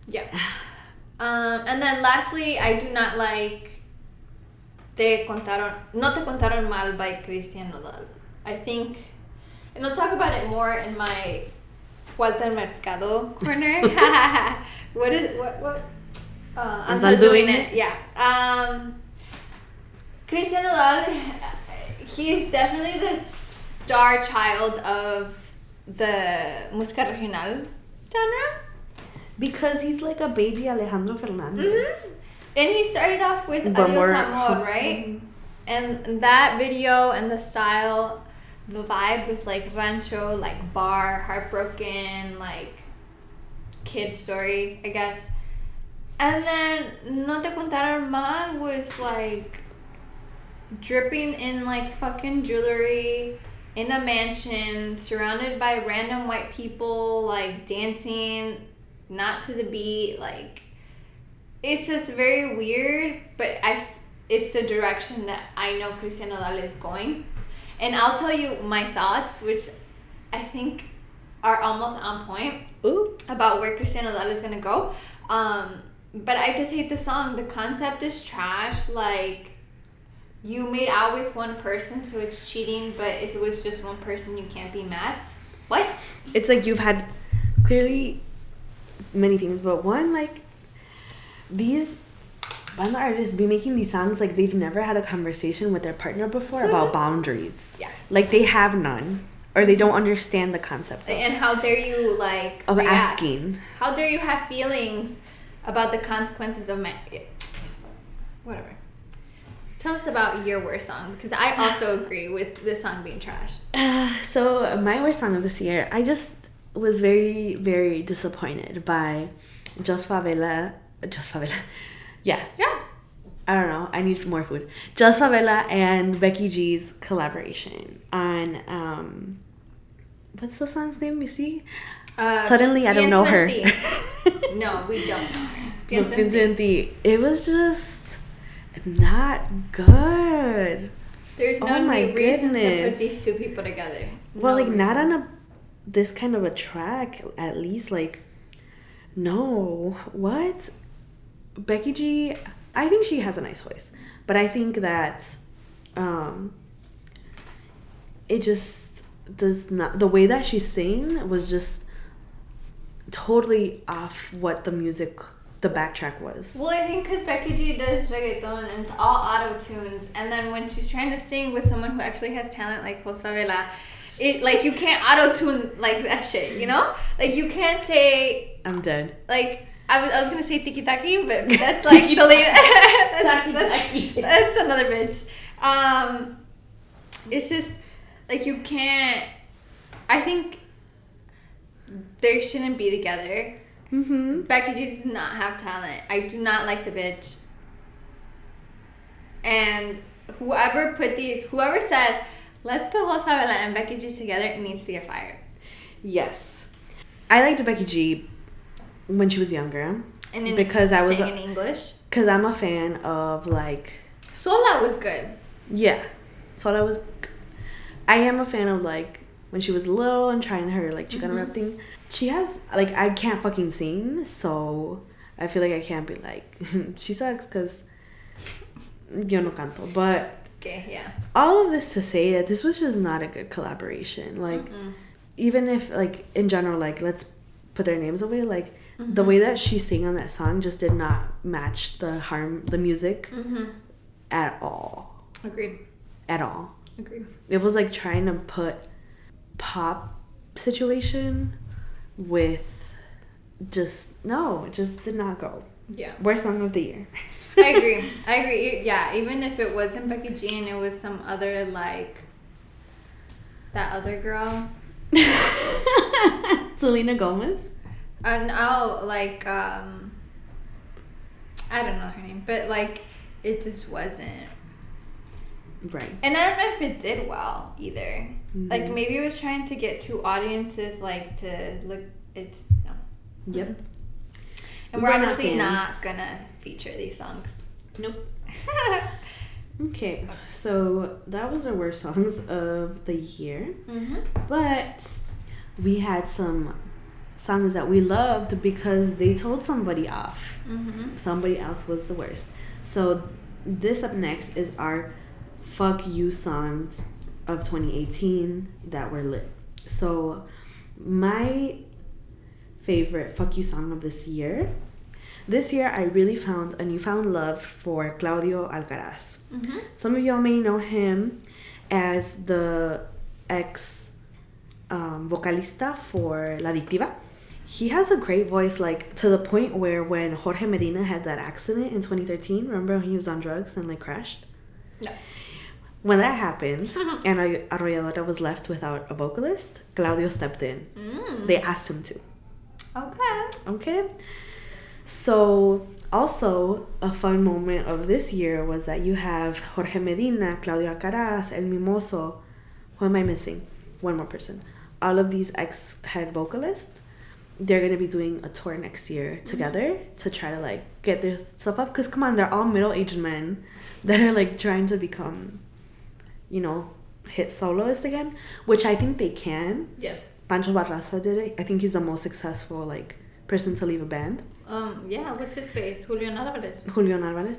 Yeah. Um, and then lastly, I do not like Te contaron, no te contaron mal by Christian Nodal. I think, and I'll talk about it more in my Walter Mercado corner. what is what what? Uh, I'm Ansel doing doing it. Yeah. Um, Christian Nodal, he's definitely the star child of the música regional genre. Because he's like a baby Alejandro Fernandez. Mhm. And he started off with Adios Amor, right? And that video and the style, the vibe was like rancho, like bar, heartbroken, like kid story, I guess. And then No Te Contaron Mal was like dripping in like fucking jewelry in a mansion, surrounded by random white people, like dancing, not to the beat, like it's just very weird, but I it's the direction that I know Christian Nodal is going. And I'll tell you my thoughts, which I think are almost on point Ooh. about where Christian Nodal is gonna go. Um, but I just hate the song. The concept is trash. Like you made out with one person, so it's cheating. But if it was just one person, you can't be mad. What? It's like you've had clearly many things, but one like these banda artists be making these songs like they've never had a conversation with their partner before about boundaries. Yeah. Like they have none. Or they don't understand the concept of, And how dare you like of react? asking. How dare you have feelings about the consequences of my whatever. Tell us about your worst song because I also agree with this song being trash. Uh, so my worst song of this year, I just was very, very disappointed by Jos Favela. Jos Favela. Yeah. Yeah. I don't know. I need more food. Jos Favela and Becky G's collaboration on um, what's the song's name? You see? Uh, Suddenly, I don't know her. No, we don't know her. No, Piensenti. Piensenti. It was just not good. There's no Oh my reason to put these two people together. Well, No like not on a this kind of a track. At least, like, no. What? Becky G. I think she has a nice voice, but I think that um, it just does not. The way that she sang was just totally off what the music, the backtrack was. Well, I think because Becky G does reggaeton and it's all auto tunes, and then when she's trying to sing with someone who actually has talent like Jos Favela, it like you can't auto tune like that shit, you know? Like you can't say I'm dead. like I was, I was gonna say tiki taki, but that's like Selena. that's, that's, that's another bitch. Um, it's just like you can't. I think they shouldn't be together. Mm-hmm. Becky G does not have talent. I do not like the bitch. And whoever put these, whoever said, let's put Jos Favela and Becky G together, needs to get fired. Yes, I liked Becky G when she was younger And Because I was in English. because I'm a fan of like Sola was good. Yeah. Sola was. I am a fan of like when she was little and trying her like Chicana mm-hmm. rap thing. She has like I can't fucking sing, so I feel like I can't be like she sucks because yo no canto. But Okay, yeah. all of this to say that this was just not a good collaboration. Like even if like in general like let's put their names away like the way that she sang on that song just did not match the harm the music Mm-hmm. at all Agreed. at all Agreed. it was like trying to put pop situation with just no it just did not go Yeah. worst song of the year I agree. I agree. Yeah, even if it wasn't Becky G and it was some other like that other girl. selena gomez And oh, like um, I don't know her name, but like it just wasn't. right And I don't know if it did well either. Like Mhm. maybe it was trying to get two audiences like to look. It's no. yep And we're We're obviously fans. not gonna feature these songs. nope okay so that was our worst songs of the year mm-hmm. but we had some songs that we loved because they told somebody off Mm-hmm. somebody else was the worst. So this up next is our fuck you songs of 2018 that were lit. So my favorite fuck you song of this year. This year I really found a newfound love for Claudio Alcaraz. Mm-hmm. Some of y'all may know him as the ex um, vocalista for La Adictiva. He has a great voice, like to the point where when Jorge Medina had that accident in 2013, remember when he was on drugs and like crashed? No. When that happened and Arroy- was left without a vocalist, Claudio stepped in. Mm. They asked him to. Okay. Okay. So, also a fun moment of this year was that you have Jorge Medina, Claudio Alcaraz, El Mimoso. Who am I missing? One more person. All of these ex head vocalists, they're gonna be doing a tour next year together to try to like get their stuff up. Cause come on, they're all middle aged men that are like trying to become, you know, hit soloists again, which I think they can. Yes. Pancho Barraza did it. I think he's the most successful like person to leave a band. Um. Yeah. What's his face? Julian Alvarez. Julian Alvarez.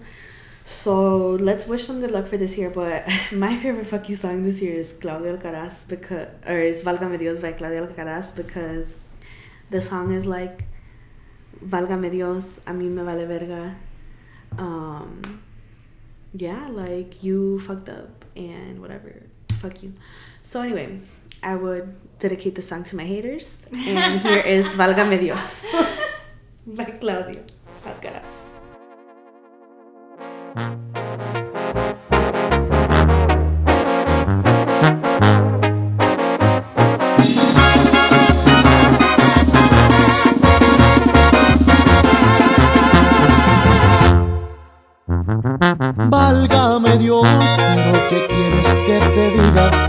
So let's wish them good luck for this year. But my favorite fuck you song this year is Claudio Alcaraz because or is Válgame Dios by Claudio Alcaraz because the song is like Válgame Dios, a mí me vale verga. Um yeah, like you fucked up and whatever. Fuck you. So anyway, I would dedicate the song to my haters. And here is Válgame Dios by Claudio Alcaraz. Válgame Dios, pero ¿qué quieres que te diga?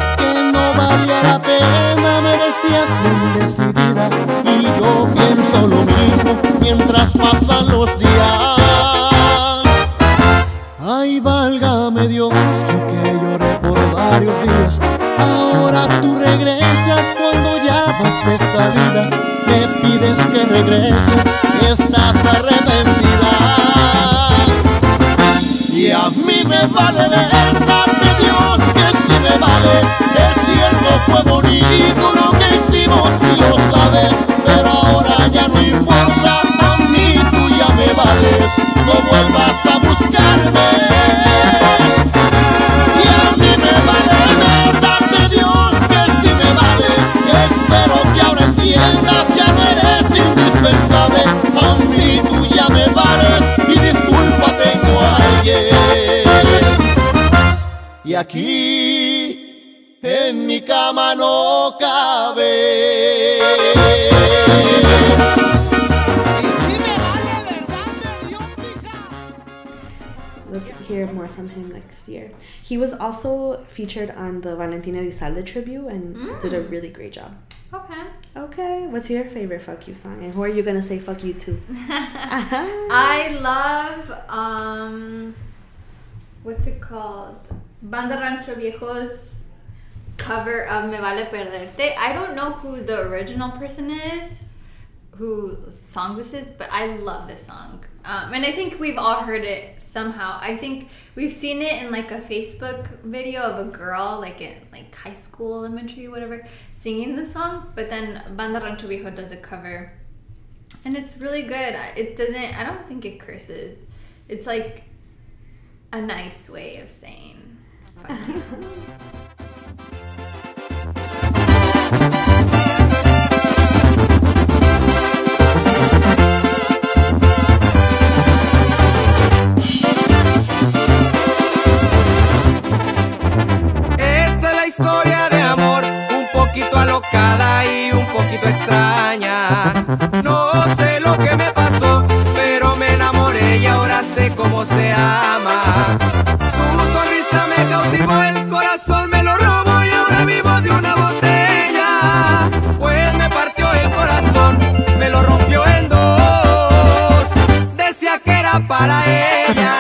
Let's hear more from him next year. He was also featured on the Valentina Elizalde tribute and did a really great job. Okay. Okay, what's your favorite fuck you song? And who are you gonna say fuck you to? I love um what's it called? Banda Rancho Viejo's cover of Me Vale Perderte. I don't know who the original person is, who song this is, but I love this song. Um, and I think we've all heard it somehow. I think we've seen it in like a Facebook video of a girl, like in like high school, elementary, whatever, singing the song. But then Banda Rancho Viejo does a cover and it's really good. It doesn't. I don't think it curses. It's like a nice way of saying. poquito extraña. No sé lo que me pasó, pero me enamoré y ahora sé cómo se ama. Su sonrisa me cautivó, el corazón me lo robó y ahora vivo de una botella. Pues me partió el corazón, me lo rompió en dos. Decía que era para ella.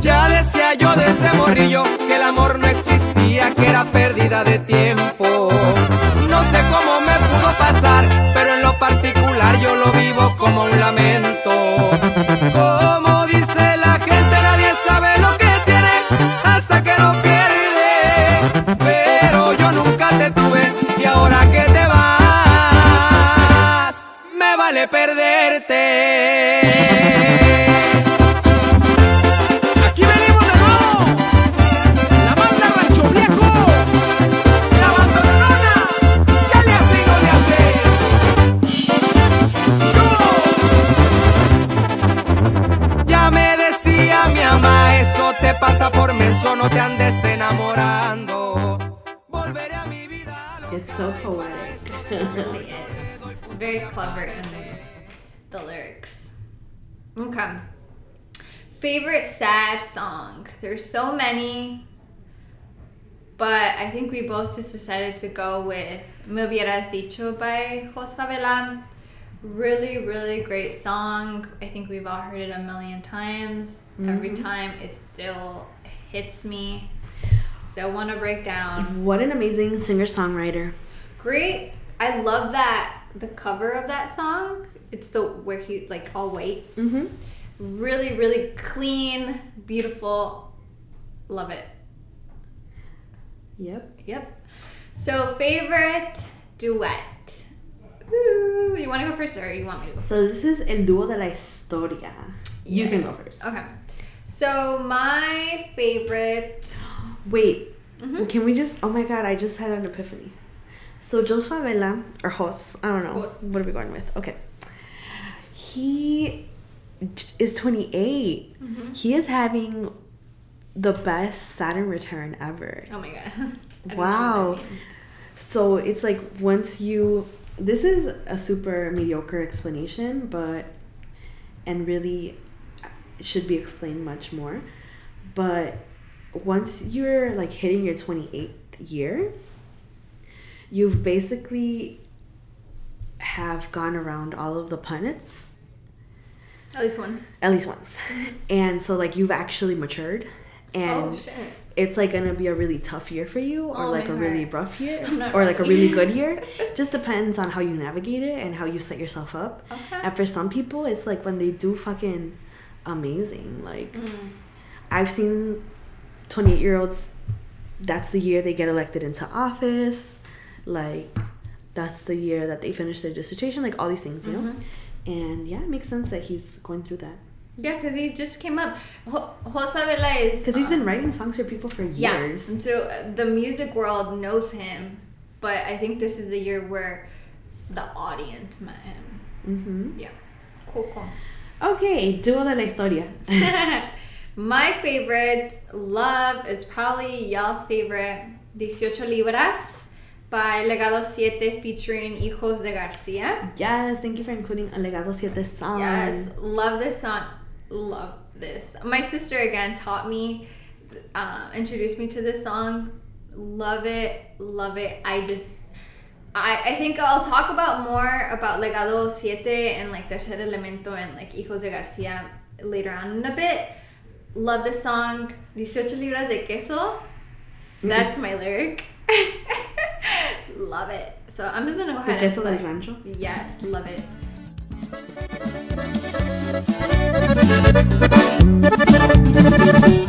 Ya decía yo desde morrillo que el amor no existía, que era pérdida de tiempo. No te andes enamorando. Volveré a mi vida. It's so poetic. It really is. Very clever in the lyrics. Okay. Favorite sad song. There's so many, but I think we both just decided to go with Me hubieras dicho by Jos Favela. Really, really great song. I think we've all heard it a million times. Every mm-hmm. time it still hits me. Still want to break down What an amazing singer songwriter. great. I love that the cover of that song. It's the where he like all white. Mm-hmm. Really, really clean, beautiful. Love it. Yep. Yep. So favorite duet. Ooh, you want to go first, or you want me to go? first? So this is El Dúo de la Historia. Yeah. You can go first. Okay. So my favorite. Wait, Mm-hmm. can we just? Oh my god, I just had an epiphany. So Joseph Favela or Jos, I don't know. Jos. What are we going with? Okay. He is 28. Mm-hmm. He is having the best Saturn return ever. Oh my god. I don't know what that Wow. So it's like once you this is a super mediocre explanation, but and really should be explained much more. But once you're like hitting your 28th year, you've basically have gone around all of the planets At least once. at least once. And so like you've actually matured and oh it's like gonna be a really tough year for you or Oh, like a really rough year or like a really good year just depends on how you navigate it and how you set yourself up Okay. and for some people it's like when they do fucking amazing like Mm. i've seen 28 year olds that's the year they get elected into office. Like that's the year that they finish their dissertation. Like all these things, you know. Mm-hmm. And yeah, it makes sense that he's going through that Yeah, because he just came up. Jo- Jos Favela is because he's been um, writing songs for people for Yeah, years. and so uh, the music world knows him, but I think this is the year where the audience met him. Mm-hmm. Yeah, cool, cool. Okay, duo de la historia. My favorite, love, it's probably y'all's favorite, 18 Libras by Legado 7 featuring Hijos de Garcia. yes, thank you for including a Legado Siete song. Yes, love this song. Love this. My sister again taught me, uh, introduced me to this song. Love it, love it. I just, I, I think I'll talk about more about Legado Siete and like Tercer Elemento and like Hijos de Garcia later on in a bit. Love this song. 18 libras de queso. Mm-hmm. That's my lyric. love it. So I'm just gonna go ahead and queso del play. rancho. Yes, love it. Cristales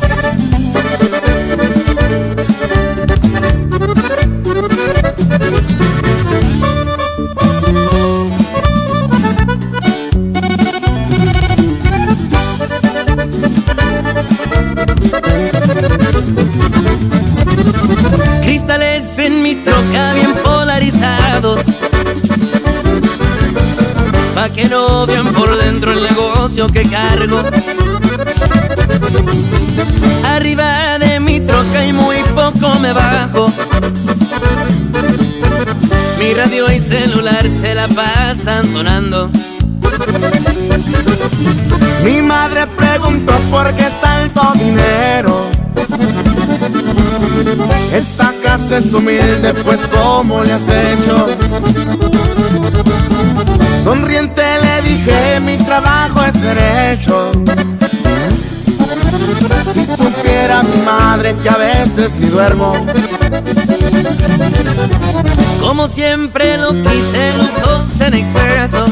en mi troca bien polarizados. Pa' que no vean por dentro el negocio que cargo. Arriba de mi troca y muy poco me bajo. Mi radio y celular se la pasan sonando. Mi madre preguntó por qué tanto dinero. Esta casa es humilde, pues ¿cómo le has hecho? Sonriente le dije, mi trabajo es derecho. Si supiera mi madre que a veces ni duermo. Como siempre lo quise, lujos en exceso.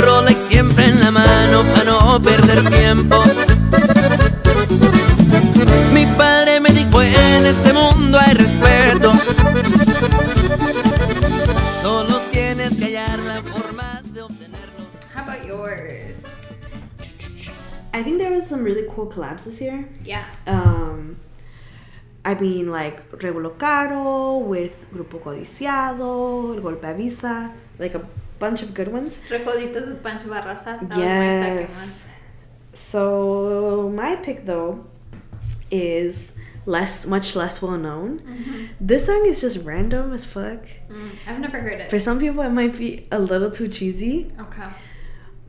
Rolex siempre en la mano para no perder tiempo. Respeto. Solo tienes que hallar la forma de obtenerlo. How about yours? I think there was some really cool collabs this year. Yeah. Um, I mean, like Regulo Caro with Grupo Codiciado, El Golpe Avisa, like a bunch of good ones. Recoditos with Pancho Barraza. That was my second one. Yes. So my pick though is less, much less well known. Mm-hmm. This song is just random as fuck. Mm, I've never heard it. For some people, it might be a little too cheesy. okay.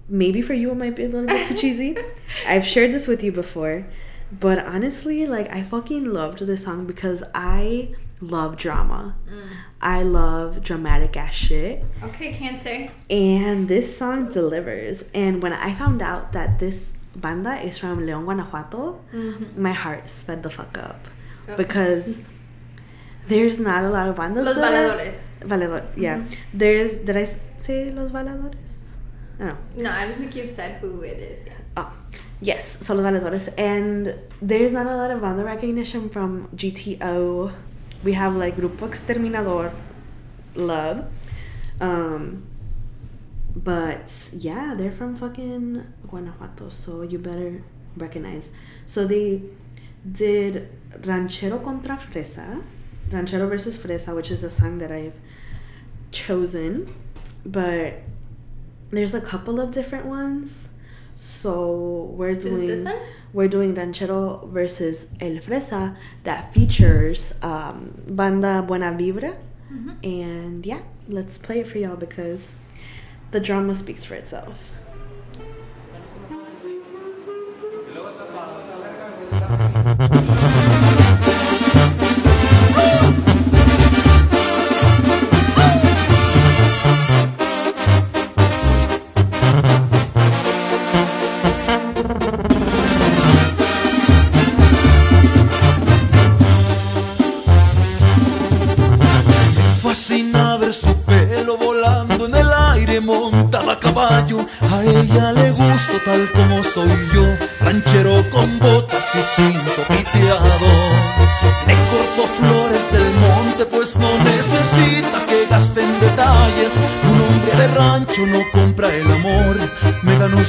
maybe for you it might be a little bit too cheesy. I've shared this with you before, but honestly, like I fucking loved this song because I love drama. Mm. I love dramatic ass shit. Okay, Cancer. And this song delivers. And when I found out that this banda is from León, Guanajuato, Mm-hmm. my heart sped the fuck up. Okay. Because there's not a lot of bandas. Los Valedores. Valedor, yeah. There's, did I say Los Valedores? I don't know. No, I don't think you've said who it is yet. Oh, yes, son los valedores. And there's not a lot of banda recognition from GTO. We have like Grupo Exterminador, Love. Um, but yeah, they're from fucking Guanajuato, so you better recognize. So they did Ranchero contra Fresa, Ranchero versus Fresa, which is a song that I've chosen. But there's a couple of different ones. So we're doing we're doing Ranchero versus El Fresa that features um, Banda Buena Vibra. Mm-hmm. And yeah, let's play it for y'all because the drama speaks for itself.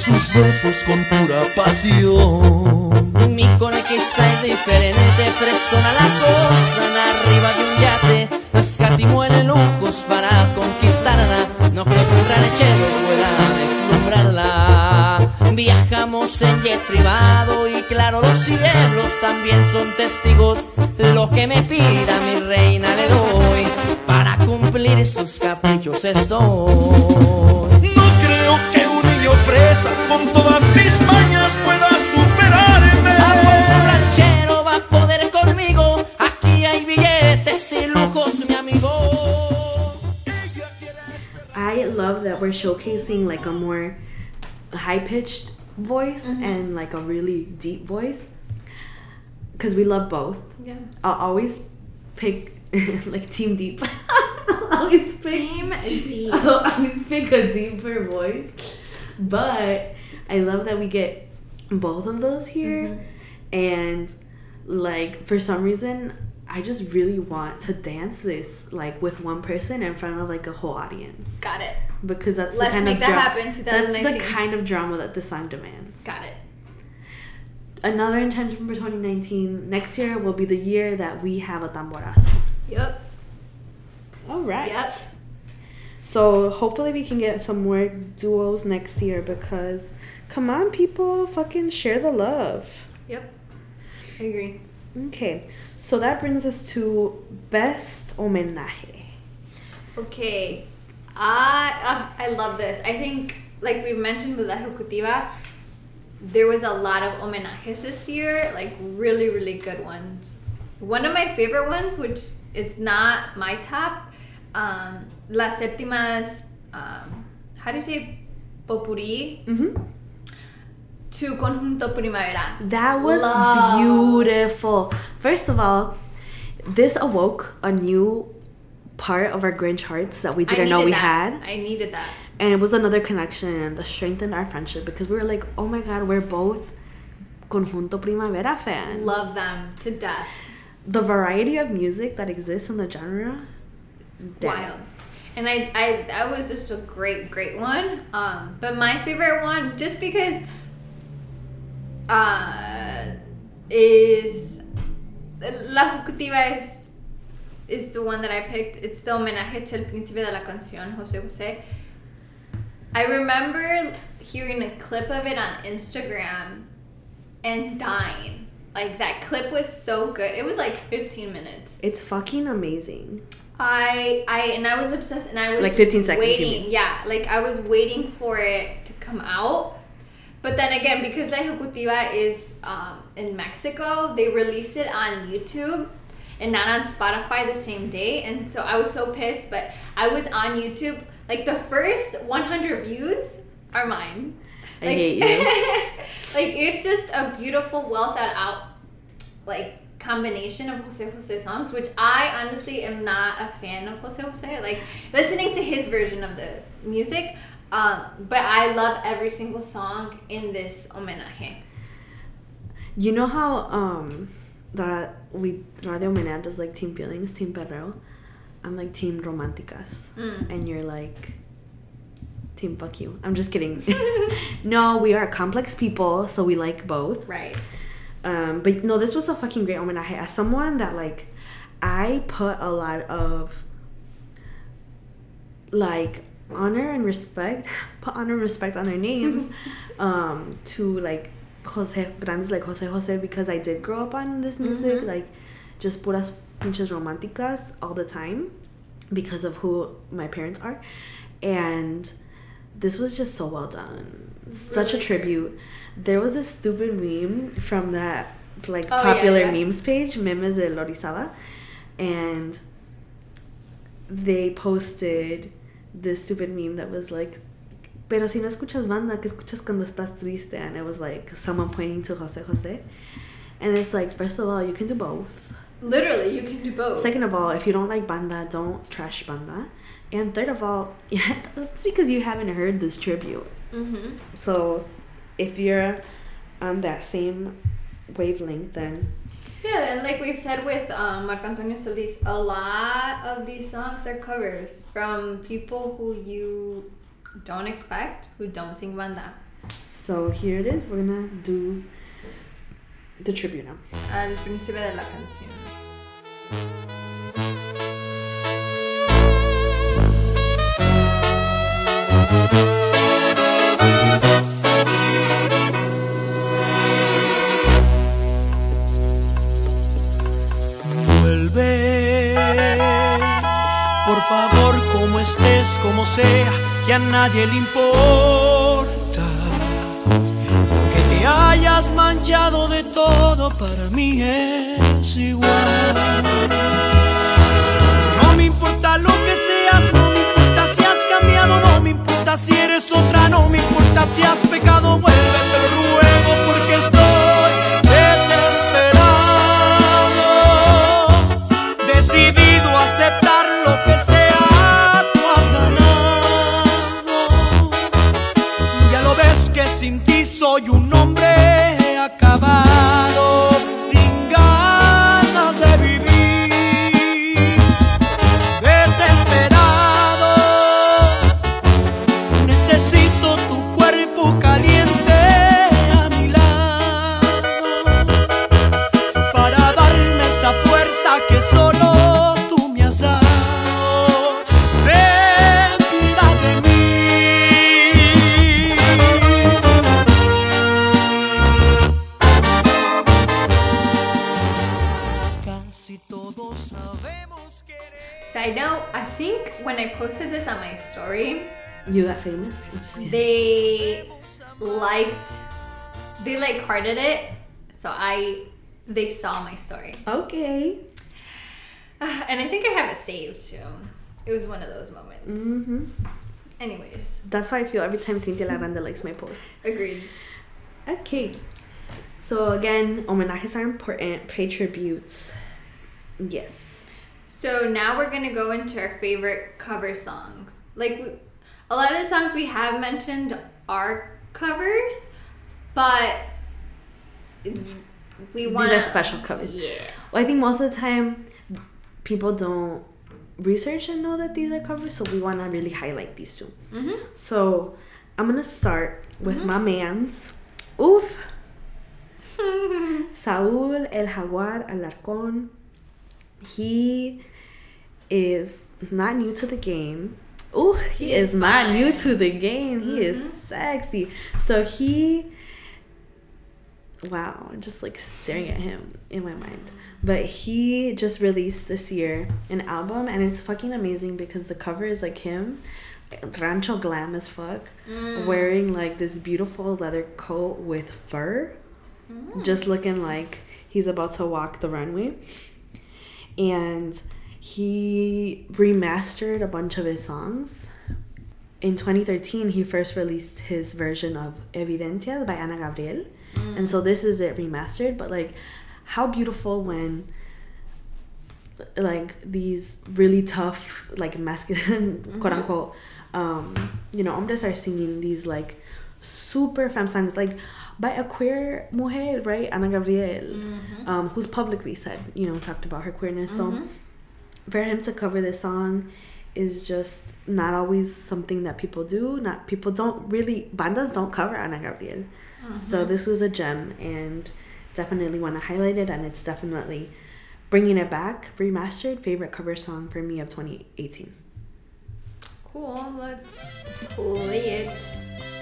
Sus besos con pura pasión. Mi conquista es diferente, persona la cosa arriba de un yate. Escatimó en lujos para conquistarla, no creo que un ranchero pueda deslumbrarla. Viajamos en jet privado y claro los cielos también son testigos. High pitched voice mm-hmm. and like a really deep voice because we love both. Yeah. I'll always pick like team deep. I'll always pick Team D. I'll always pick a deeper voice. But I love that we get both of those here. Mm-hmm. And like for some reason I just really want to dance this like with one person in front of like a whole audience Got it. because that's Let's the kind make of that dra- happen, That's the kind of drama that the song demands. Got it. Another intention for 2019 next year will be the year that we have a tamborazo. Yep. All right. Yep. So hopefully we can get some more duos next year because come on people, fucking share the love. Yep. I agree. Okay. So that brings us to best homenaje. Okay. I uh, I love this. I think like we mentioned with La Ejecutiva, there was a lot of homenajes this year, like really, really good ones. One of my favorite ones, which is not my top, um, Las Séptimas, um, how do you say, Popuri Mm-hmm. To Conjunto Primavera. That was Love. beautiful. First of all, this awoke a new part of our Grinch hearts that we didn't know we that. had. I needed that. And it was another connection that strengthened our friendship because we were like, oh my god, we're both Conjunto Primavera fans. Love them to death. The variety of music that exists in the genre. damn. wild. And I, I that was just a great, great one. Um, but my favorite one, just because, uh, is La Ejecutiva is is the one that I picked. It's the homenaje to El Príncipe de la Canción, Jose Jose. I remember hearing a clip of it on Instagram and dying. Like that clip was so good. It was like 15 minutes. It's fucking amazing. I I and I was obsessed and I was Like 15 seconds, waiting. Yeah, like I was waiting for it to come out. But then again, because La Ejecutiva is um, in Mexico, they released it on YouTube and not on Spotify the same day. And so I was so pissed, but I was on YouTube. Like the first 100 views are mine. I Like- hate you. like it's just a beautiful, well thought out, like combination of Jose Jose songs, which I honestly am not a fan of Jose Jose. Like listening to his version of the music, um, but I love every single song in this homenaje. You know how um that we Radio Menea does like team feelings, team perreo. I'm like team romanticas. Mm. And you're like team fuck you. I'm just kidding. no, we are complex people, so we like both. Right. Um, but no, this was a fucking great homenaje. As someone that like, I put a lot of like honor and respect, put honor and respect on their names, um, to like Jose grandes like Jose Jose because I did grow up on this music, like just puras pinches románticas all the time because of who my parents are, and this was just so well done. Such a Really tribute. There was a stupid meme from that like Oh, yeah, popular yeah. memes page, Memes de Lorizaba, and they posted this stupid meme that was like, pero si no escuchas banda, que escuchas cuando estás triste? And it was like someone pointing to Jose Jose. And it's like, first of all, you can do both. Literally, you can do both. Second of all, if you don't like banda, don't trash banda. And third of all, yeah, that's because you haven't heard this tribute. mm-hmm. So if you're on that same wavelength, then Yeah, and like we've said with um, Marco Antonio Solis, a lot of these songs are covers from people who you don't expect, who don't sing banda. So here it is. We're gonna do the tribute now. Al de la canción. Por favor, como estés, como sea, que a nadie le importa. Que te hayas manchado de todo, para mí es igual. No me importa lo que seas, no me importa si has cambiado, no me importa si eres otra, no me importa si has pecado, vuelve, te lo sin ti soy un hombre acabado, when I posted this on my story, You got famous. I'm just kidding. they liked, they like hearted it. So I, they saw my story. Okay. And I think I have it saved too. It was one of those moments. Mm-hmm. Anyways, That's how I feel every time Cynthia Lavanda likes my post. agreed. Okay. So again, homenajes are important. Pay tributes. Yes. So now we're gonna go into our favorite cover songs. Like we, a lot of the songs we have mentioned are covers, but we want These are special covers. Yeah. Well, I think most of the time people don't research and know that these are covers, so we want to really highlight these 2 Mhm. So I'm gonna start with my man's. Oof. Saúl El Jaguar Alarcón. He is not new to the game. Oh, he, He is, is not new to the game. He is mm-hmm. sexy. So he wow, just like staring at him in my mind. But he just released this year an album and it's fucking amazing because the cover is like him, rancho glam as fuck, mm. wearing like this beautiful leather coat with fur, mm. just looking like he's about to walk the runway. And he remastered a bunch of his songs. In 2013, he first released his version of Evidencia by Ana Gabriel. And so this is it remastered, but like how beautiful when like these really tough like masculine quote unquote um you know hombres are singing these like super femme songs like by a queer mujer right? Ana Gabriel mm-hmm. um who's publicly said you know talked about her queerness. So mm-hmm. for him to cover this song is just not always something that people do. Not people don't really bandas don't cover Ana Gabriel. So mm-hmm. this was a gem and definitely want to highlight it and it's definitely bringing it back. Remastered favorite cover song for me of 2018 Cool. Let's play it.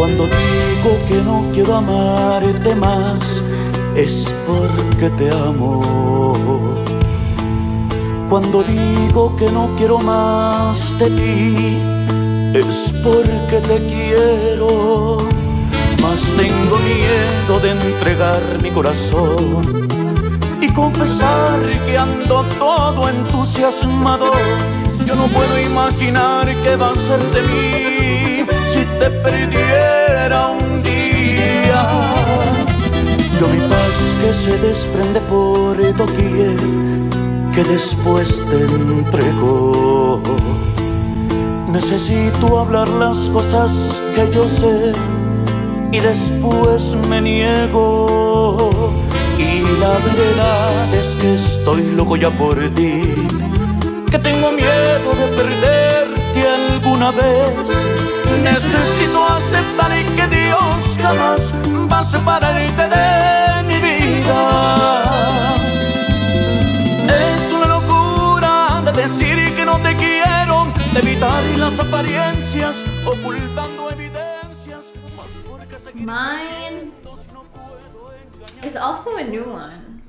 Cuando digo que no quiero amarte más, es porque te amo. Cuando digo que no quiero más de ti, es porque te quiero. Mas tengo miedo de entregar mi corazón confesar que ando todo entusiasmado. Yo no puedo imaginar qué va a ser de mí si te perdiera un día. Yo mi paz que se desprende por doquier, que después te entrego. Necesito hablar las cosas que yo sé y después me niego. La verdad es que estoy loco ya por ti, que tengo miedo de perderte alguna vez. Necesito aceptar que Dios jamás va a separarte de mi vida. Es una locura de decir que no te quiero, de evitar las apariencias, ocultando evidencias. Seguir Mine is also a new one.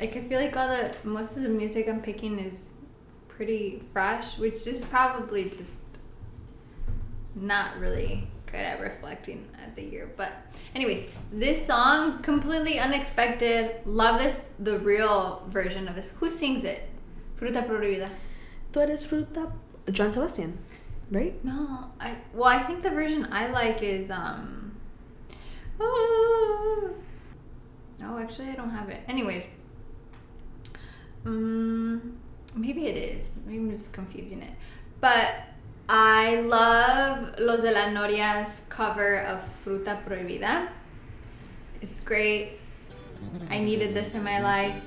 Like I feel like all the most of the music I'm picking is pretty fresh, which is probably just not really good at reflecting at the year. But anyways, this song completely unexpected. Love this the real version of this. Who sings it? Fruta prohibida. Tú eres fruta. John Sebastian, right? No, I well I think the version I like is um Oh, actually I don't have it. Anyways. Um maybe it is. Maybe I'm just confusing it. But I love Los de la Noria's cover of Fruta Prohibida. It's great. I needed this in my life.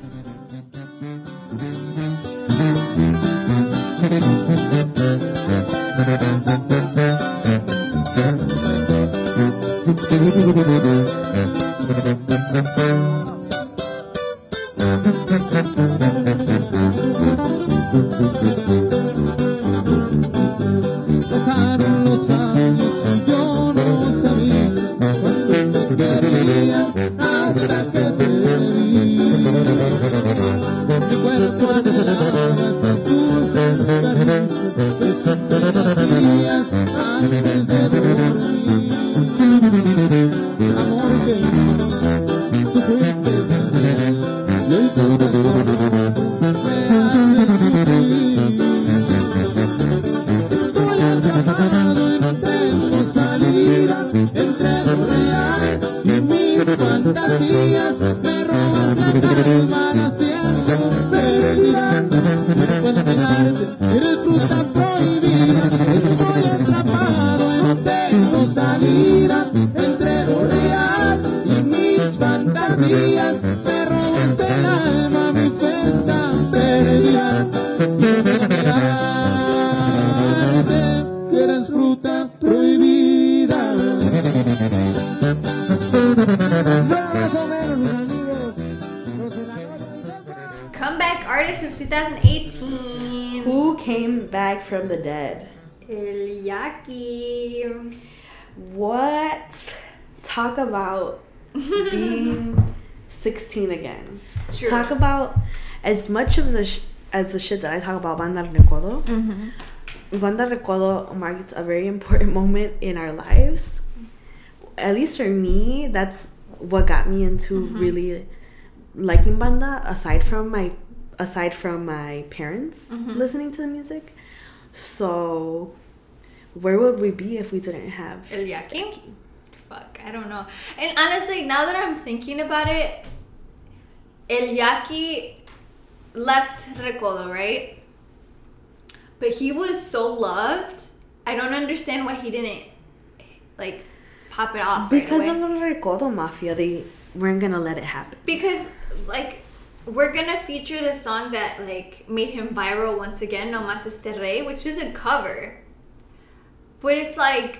Talk about as much of the sh- as the shit that I talk about Banda Recodo. Mm-hmm. Banda Recodo marked a very important moment in our lives. At least for me, that's what got me into mm-hmm. really liking banda. Aside from my, aside from my parents mm-hmm. listening to the music, so where would we be if we didn't have El? Fuck, I don't know. And honestly, now that I'm thinking about it, El Yaki left Recodo, right? But he was so loved. I don't understand why he didn't like pop it off. right Because away. of the Recodo Mafia, they weren't gonna let it happen. because like we're gonna feature the song that like made him viral once again, No Mas Este Rey, which is a cover. But it's like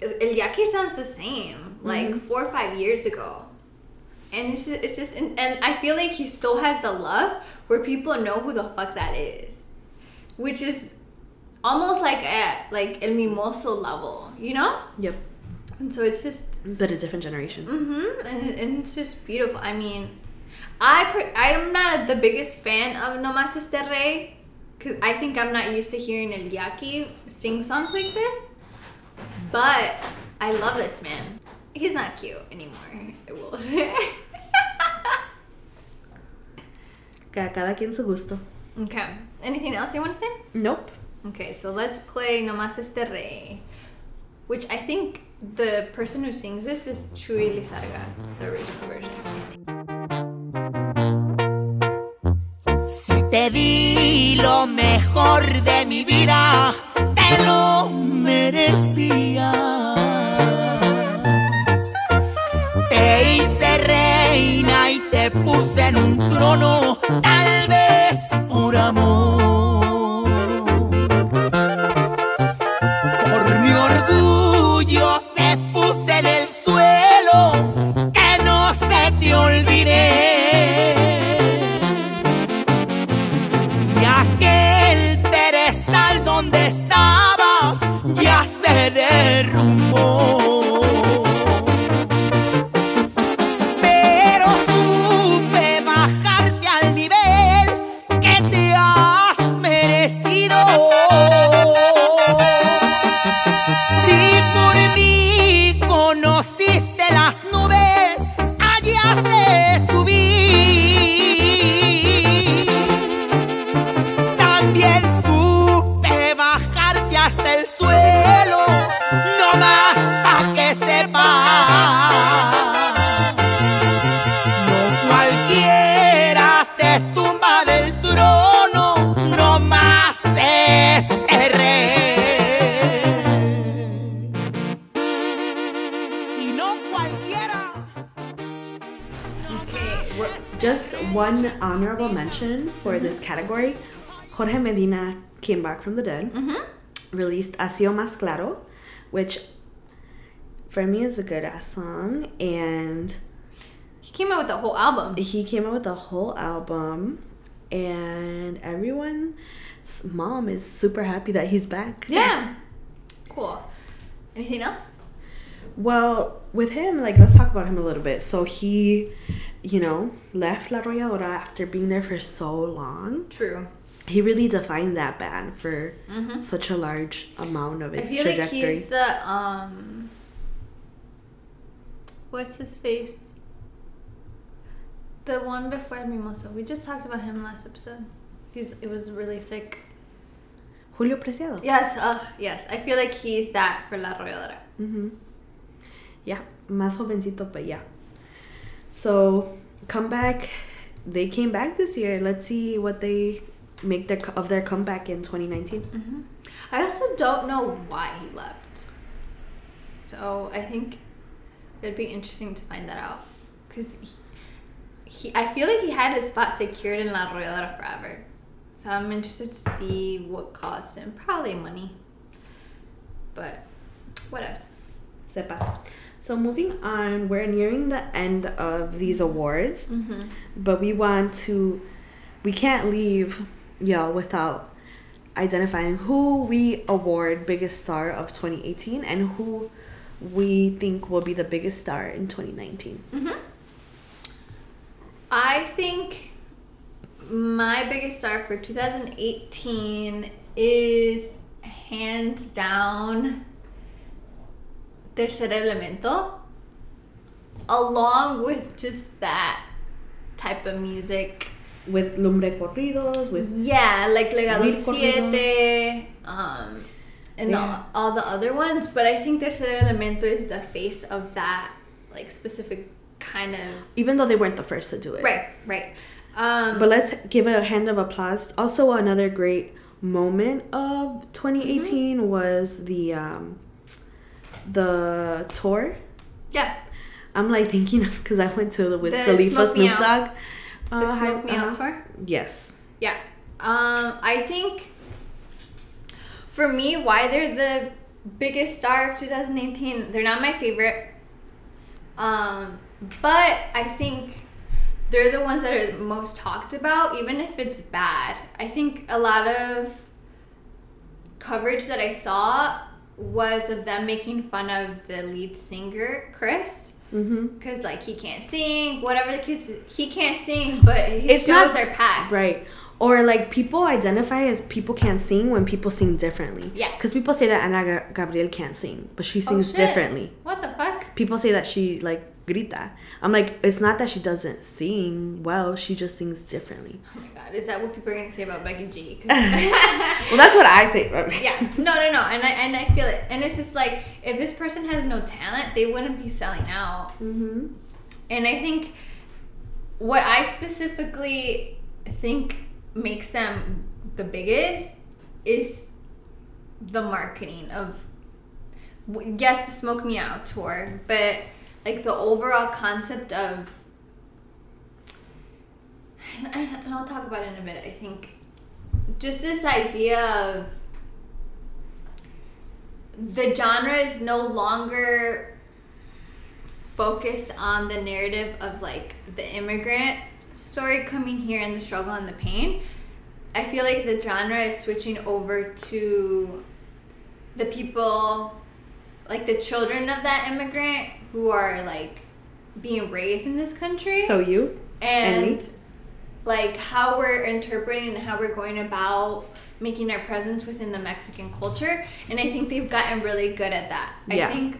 El Yaki sounds the same, like mm-hmm. four or five years ago. And it's just, it's just and, I feel like he still has the love where people know who the fuck that is. Which is almost like at like El Mimoso level, you know? Yep. And so it's just But a different generation. Mm-hmm. And, and it's just beautiful. I mean, I pre- I'm not the biggest fan of No Mas Este Rey because I think I'm not used to hearing El Yaki sing songs like this. But I love this man. He's not cute anymore. I will say. Ca- Cada quien su gusto. okay. Anything else you want to say? Nope. Okay, so let's play No Mas Este Rey, which I think the person who sings this is Chuy Lizárraga, the original version. Si te di lo mejor de mi vida, te lo te puse en un trono, tal vez came back from the dead, mm-hmm. released Así o Más Claro, which for me is a good ass song, and He came out with the whole album. he came out with a whole album, and everyone's mom is super happy that he's back. Yeah. Cool. Anything else? Well, with him, like, let's talk about him a little bit. So he, you know, left La Arrolladora after being there for so long. True. He really defined that band for Mhm. such a large amount of its I feel like he's the um. What's his face? The one before Mimoso. We just talked about him last episode. He's it was really sick. Julio Preciado. Yes, ugh, yes. I feel like he's that for La Arrolladora. Mm-hmm. Yeah, más jovencito, but yeah. So, comeback. They came back this year. Let's see what they make their of their comeback in 2019. I also don't know why he left. So I think it'd be interesting to find that out. Because he, he, I feel like he had his spot secured in La Arrolladora forever. So I'm interested to see what caused him. Probably money. But what else? Sepa. So moving on, we're nearing the end of these awards, Mhm. but we want to, we can't leave y'all without identifying who we award biggest star of 2018 and who we think will be the biggest star in 2019. Mm-hmm. I think my biggest star for 2018 is hands down Tercer Elemento, along with just that type of music. With Lumbre Corridos, with Yeah, like Legado. Siete, um, and Yeah. all, all the other ones. But I think Tercer Elemento is the face of that, like specific kind of. even though they weren't the first to do it. Right, right. Um, But let's give a hand of applause. Also, another great moment of 2018 Mm-hmm. was the um, the tour. yeah, I'm like thinking of because I went to the with The Khalifa Snoop. Dogg. The uh, hi- Smoke Me Out uh-huh. tour. Yes. Yeah. Um, I think for me, why they're the biggest star of 2018, they're not my favorite. Um, but I think they're the ones that are most talked about, even if it's bad. I think a lot of coverage that I saw was of them making fun of the lead singer, Chris. Mm-hmm. Because like he can't sing, whatever the case, he can't sing, but his It's shows not- are packed. Right. Or like people identify as people can't sing when people sing differently. Yeah. Because people say that Ana Gabriel can't sing, but she Oh, sings shit. differently. What the fuck? People say that she like grita. I'm like, it's not that she doesn't sing well. She just sings differently. Oh my god, is that what people are gonna say about Becky G? Well, that's what I think. yeah, no, no, no, and I and I feel it, and it's just like if this person has no talent, they wouldn't be selling out. Mm-hmm. And I think what I specifically think makes them the biggest is the marketing of yes, the Smoke Me Out tour, but like the overall concept of and, I'll talk about it in a minute. I think just this idea of the genre is no longer focused on the narrative of like the immigrant story coming here and the struggle and the pain. I feel like the genre is switching over to the people, like the children of that immigrant who are like being raised in this country So you and, And like how we're interpreting and how we're going about making our presence within the Mexican culture. And I think they've gotten really good at that. Yeah. I think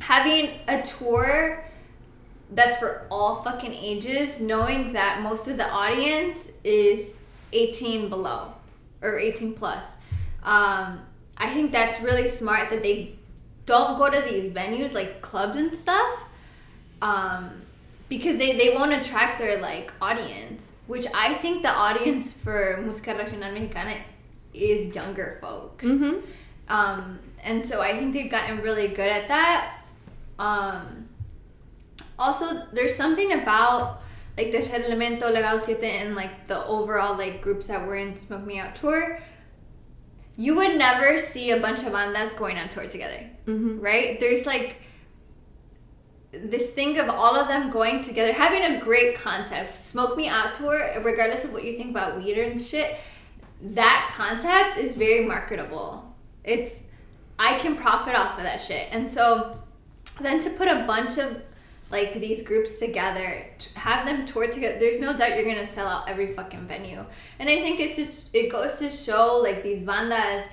having a tour that's for all fucking ages, knowing that most of the audience is 18 below or 18 plus. Um, I think that's really smart that they don't go to these venues like clubs and stuff um, because they, they won't attract their like audience which i think the audience for música regional mexicana is younger folks Mm-hmm. um, and so i think they've gotten really good at that um, also there's something about like the elemento Legado Siete and like the overall like groups that were in smoke me out tour you would never see a bunch of bandas going on tour together Mm-hmm. right? There's like this thing of all of them going together, having a great concept. Smoke Me Out tour, regardless of what you think about weed and shit, that concept is very marketable. It's I can profit off of that shit, and so then to put a bunch of like these groups together, have them tour together. There's no doubt you're gonna sell out every fucking venue, and I think it's just it goes to show like these bandas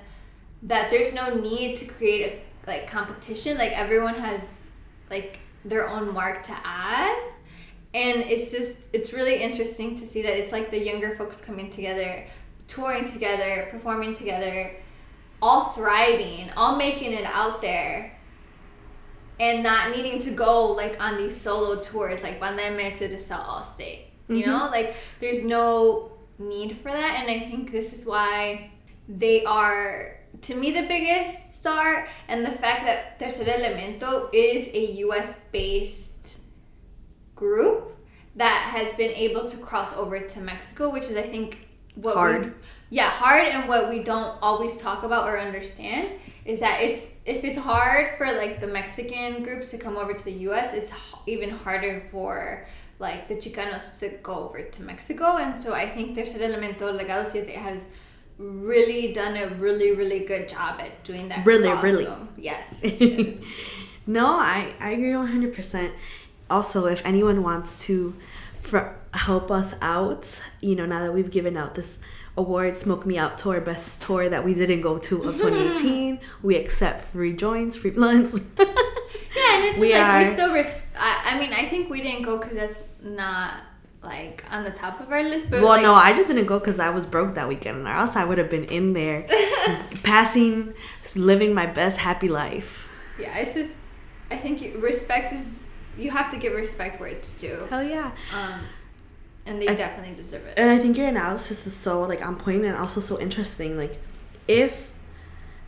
that there's no need to create a like competition. Like everyone has like their own mark to add. And it's just it's really interesting to see that it's like the younger folks coming together, touring together, performing together, all thriving, all making it out there. And not needing to go like on these solo tours like Banda MS to sell all state. You know? Mm-hmm. Like there's no need for that and I think this is why they are to me the biggest star and the fact that Tercer Elemento is a US based group that has been able to cross over to Mexico, which is I think what we- Hard. yeah, hard and what we don't always talk about or understand is that it's if it's hard for like the Mexican groups to come over to the US, it's h- even harder for like the Chicanos to go over to Mexico and so I think Tercer Elemento Legado Siete has really done a really really good job at doing that Really, really. yes no, I, I agree 100%. Also, if anyone wants to fr- help us out, you know, now that we've given out this award, Smoke Me Out Tour, best tour that we didn't go to of 2018, we accept free joints, free blunts. Yeah, and it's We like are- we still. Res- I, I mean, I think we didn't go because that's not like on the top of our list. But well, like, no, I just didn't go because I was broke that weekend, or else I would have been in there, passing, living my best happy life. yeah, it's just. I think you, respect is. You have to give respect where it's due. Hell yeah. Um, and they I- definitely deserve it. and I think your analysis is so like on point and also so interesting. Like, if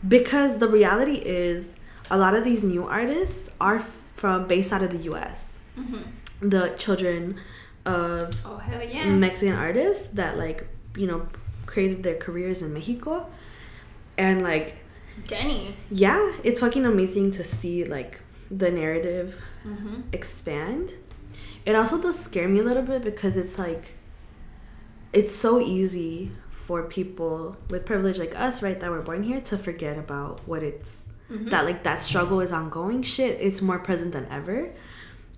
because the reality is a lot of these new artists are from based out of the U.S. The children of Oh yeah! Mexican artists that like you know created their careers in Mexico, and like Jenni. yeah, it's fucking amazing to see like the narrative Mm-hmm. expand. It also does scare me a little bit because it's like it's so easy for people with privilege like us, right, that were born here to forget about what it's mm-hmm. that like that struggle is ongoing shit. It's more present than ever.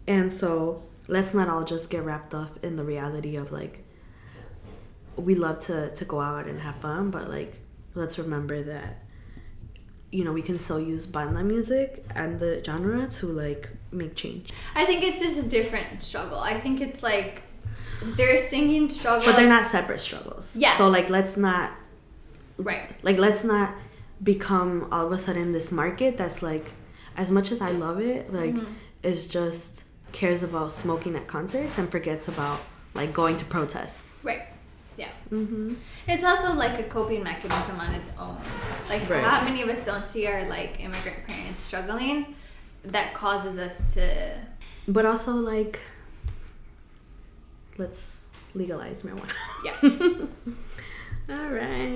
And so let's not all just get wrapped up in the reality of like we love to to go out and have fun, but like let's remember that you know we can still use banda music and the genre to like make change. I think it's just a different struggle. I think it's like they're singing struggle, But they're not separate struggles. Yeah. So like let's not right. like let's not become all of a sudden this market that's like as much as I love it, like Mm-hmm. is just cares about smoking at concerts and forgets about like going to protests. Right. Yeah. Mm-hmm. It's also like a coping mechanism on its own. Like Right. how many of us don't see our like immigrant parents struggling that causes us to But also like let's legalize marijuana. Yeah. All right.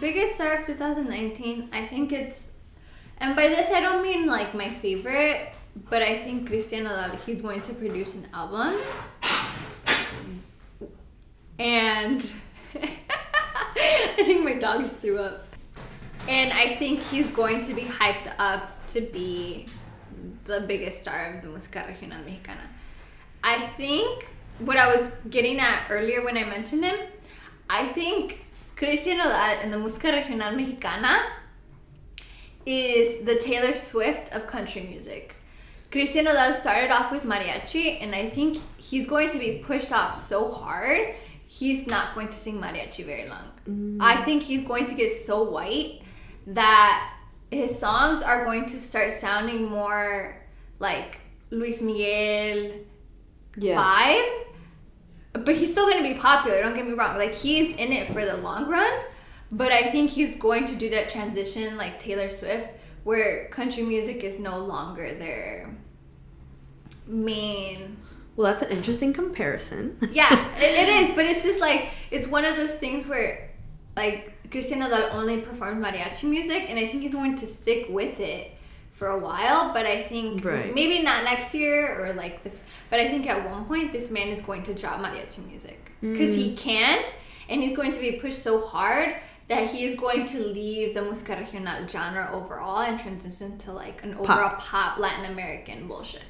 Biggest star of 2019, I think it's, and by this I don't mean like my favorite, but I think cristiano he's going to produce an album. And I think my dog just threw up. And I think he's going to be hyped up to be the biggest star of the Música Regional Mexicana. I think what I was getting at earlier when I mentioned him, I think Christian Nodal in the Música Regional Mexicana is the Taylor Swift of country music. Christian Nodal started off with mariachi, and I think he's going to be pushed off so hard, he's not going to sing mariachi very long. Mm. I think he's going to get so white that his songs are going to start sounding more like Luis Miguel vibe. But he's still going to be popular, don't get me wrong. Like, he's in it for the long run. But I think he's going to do that transition like Taylor Swift, where country music is no longer their main. Well, that's an interesting comparison. Yeah, it, it is. But it's just like, it's one of those things where, like, Christian Nodal only performed mariachi music, and I think he's going to stick with it for a while. But I think Right. maybe not next year or like the. But I think at one point this man is going to drop mariachi music because he mm. can, and he's going to be pushed so hard that he is going to leave the música regional genre overall and transition to like an overall pop Latin American bullshit.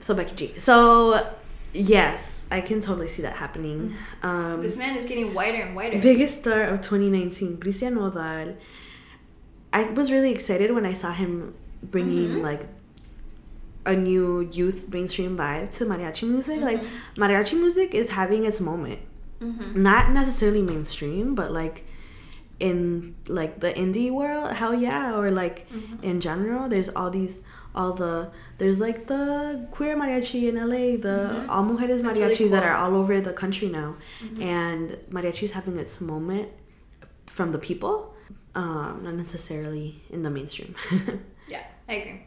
So Becky G. So yes, I can totally see that happening. Um, This man is getting whiter and whiter. biggest star of 2019, Christian Nodal. I was really excited when I saw him bringing mm-hmm. like a new youth mainstream vibe to mariachi music. Like mm-hmm. mariachi music is having its moment. Mm-hmm. Not necessarily mainstream, but like in like the indie world, hell yeah, or like in general, there's all these all the there's like the queer mariachi in LA, the all mujeres That's really mariachis that are all over the country now, and mariachi's having its moment from the people, um, not necessarily in the mainstream. Yeah, I agree.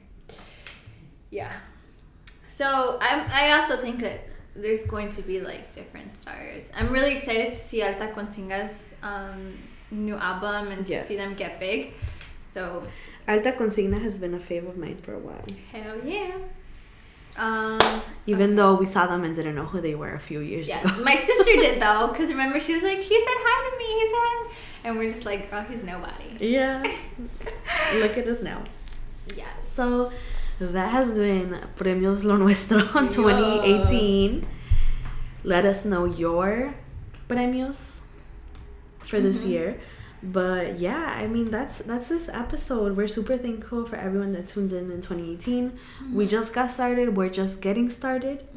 Yeah. So I'm, I also think that there's going to be like different stars. I'm really excited to see Alta Consigna's um, new album and to see them get big. So Alta Consigna has been a fave of mine for a while, hell yeah. Um, even though we saw them and didn't know who they were a few years yeah, ago. my sister did though, because remember she was like, he said hi to me, he said, hi. and we're just like, oh, he's nobody. yeah, look at us now. Yeah. So that has been Premios Lo Nuestro 2018. Let us know your premios for this year. But yeah, I mean that's that's this episode. We're super thankful for everyone that tuned in in 2018. We just got started. We're just getting started.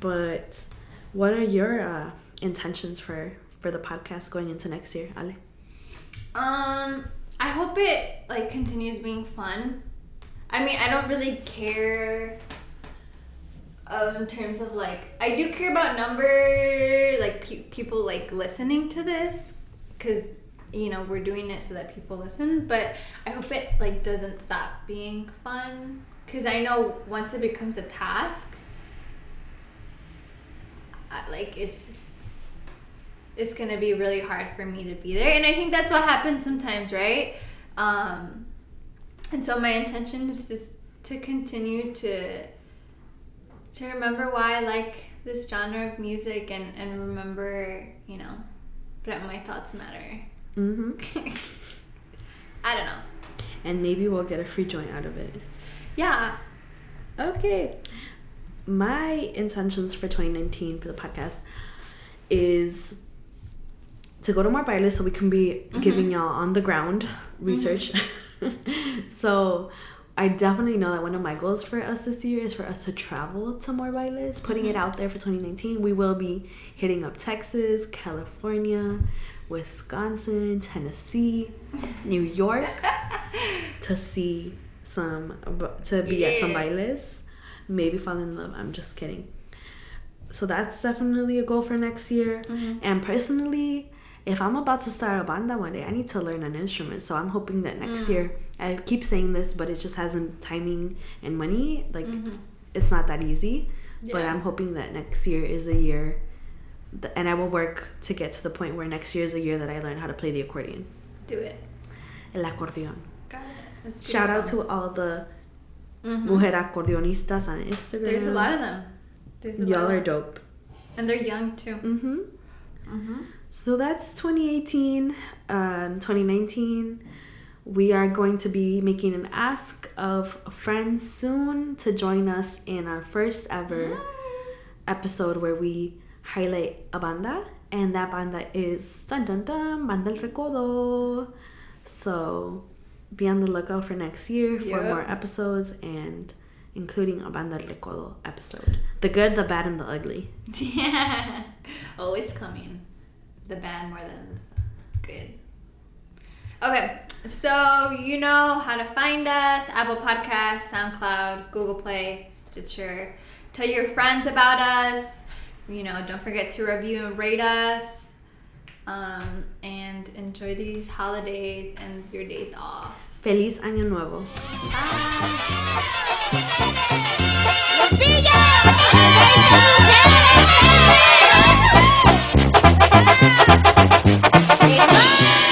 But what are your uh, intentions for for the podcast going into next year, Ale? Um, I hope it like continues being fun. I mean, I don't really care um, in terms of like I do care about number like pe- people like listening to this because you know we're doing it so that people listen. But I hope it like doesn't stop being fun. Because I know once it becomes a task, like it's just it's gonna be really hard for me to be there. And i think that's what happens sometimes right? Um and so my intention is just to continue to to remember why i like this genre of music and and remember you know that my thoughts matter Mm-hmm. i don't know And maybe we'll get a free joint out of it. yeah Okay. My intentions for 2019 for the podcast is to go to more bailes so we can be mm-hmm. giving y'all on the ground mm-hmm. research. so I definitely know that one of my goals for us this year is for us to travel to more bailes, putting it mm-hmm. out there for 2019. We will be hitting up Texas, California, Wisconsin, Tennessee, New York to see some to be at some bailes maybe fall in love i'm just kidding so that's definitely a goal for next year and personally if I'm about to start a banda one day, I need to learn an instrument. So I'm hoping that Mm. next year, I keep saying this, but it just hasn't timing and money. Like, Mm-hmm. it's not that easy. But I'm hoping that next year is a year, and I will work to get to the point where next year is a year that I learn how to play the accordion. Do it. El acordeon. Got it. Shout out to all the Mhm. mujer acordeonistas on Instagram. There's a lot of them. There's a Y'all lot are dope. And they're young too. Mm-hmm. Mm-hmm. So that's 2018. Um, 2019, we are going to be making an ask of friends soon to join us in our first ever episode where we highlight a banda, and that banda is dun dun dun Banda El Recodo. So be on the lookout for next year for Yep. more episodes and including a Banda El Recodo episode. The good, the bad, and the ugly. Yeah. Oh, it's coming. The bad more than good. Okay, so you know how to find us Apple Podcasts, SoundCloud, Google Play, Stitcher. Tell your friends about us you know, don't forget to review and rate us. Um, and enjoy these holidays and your days off. Feliz Año Nuevo. Bye.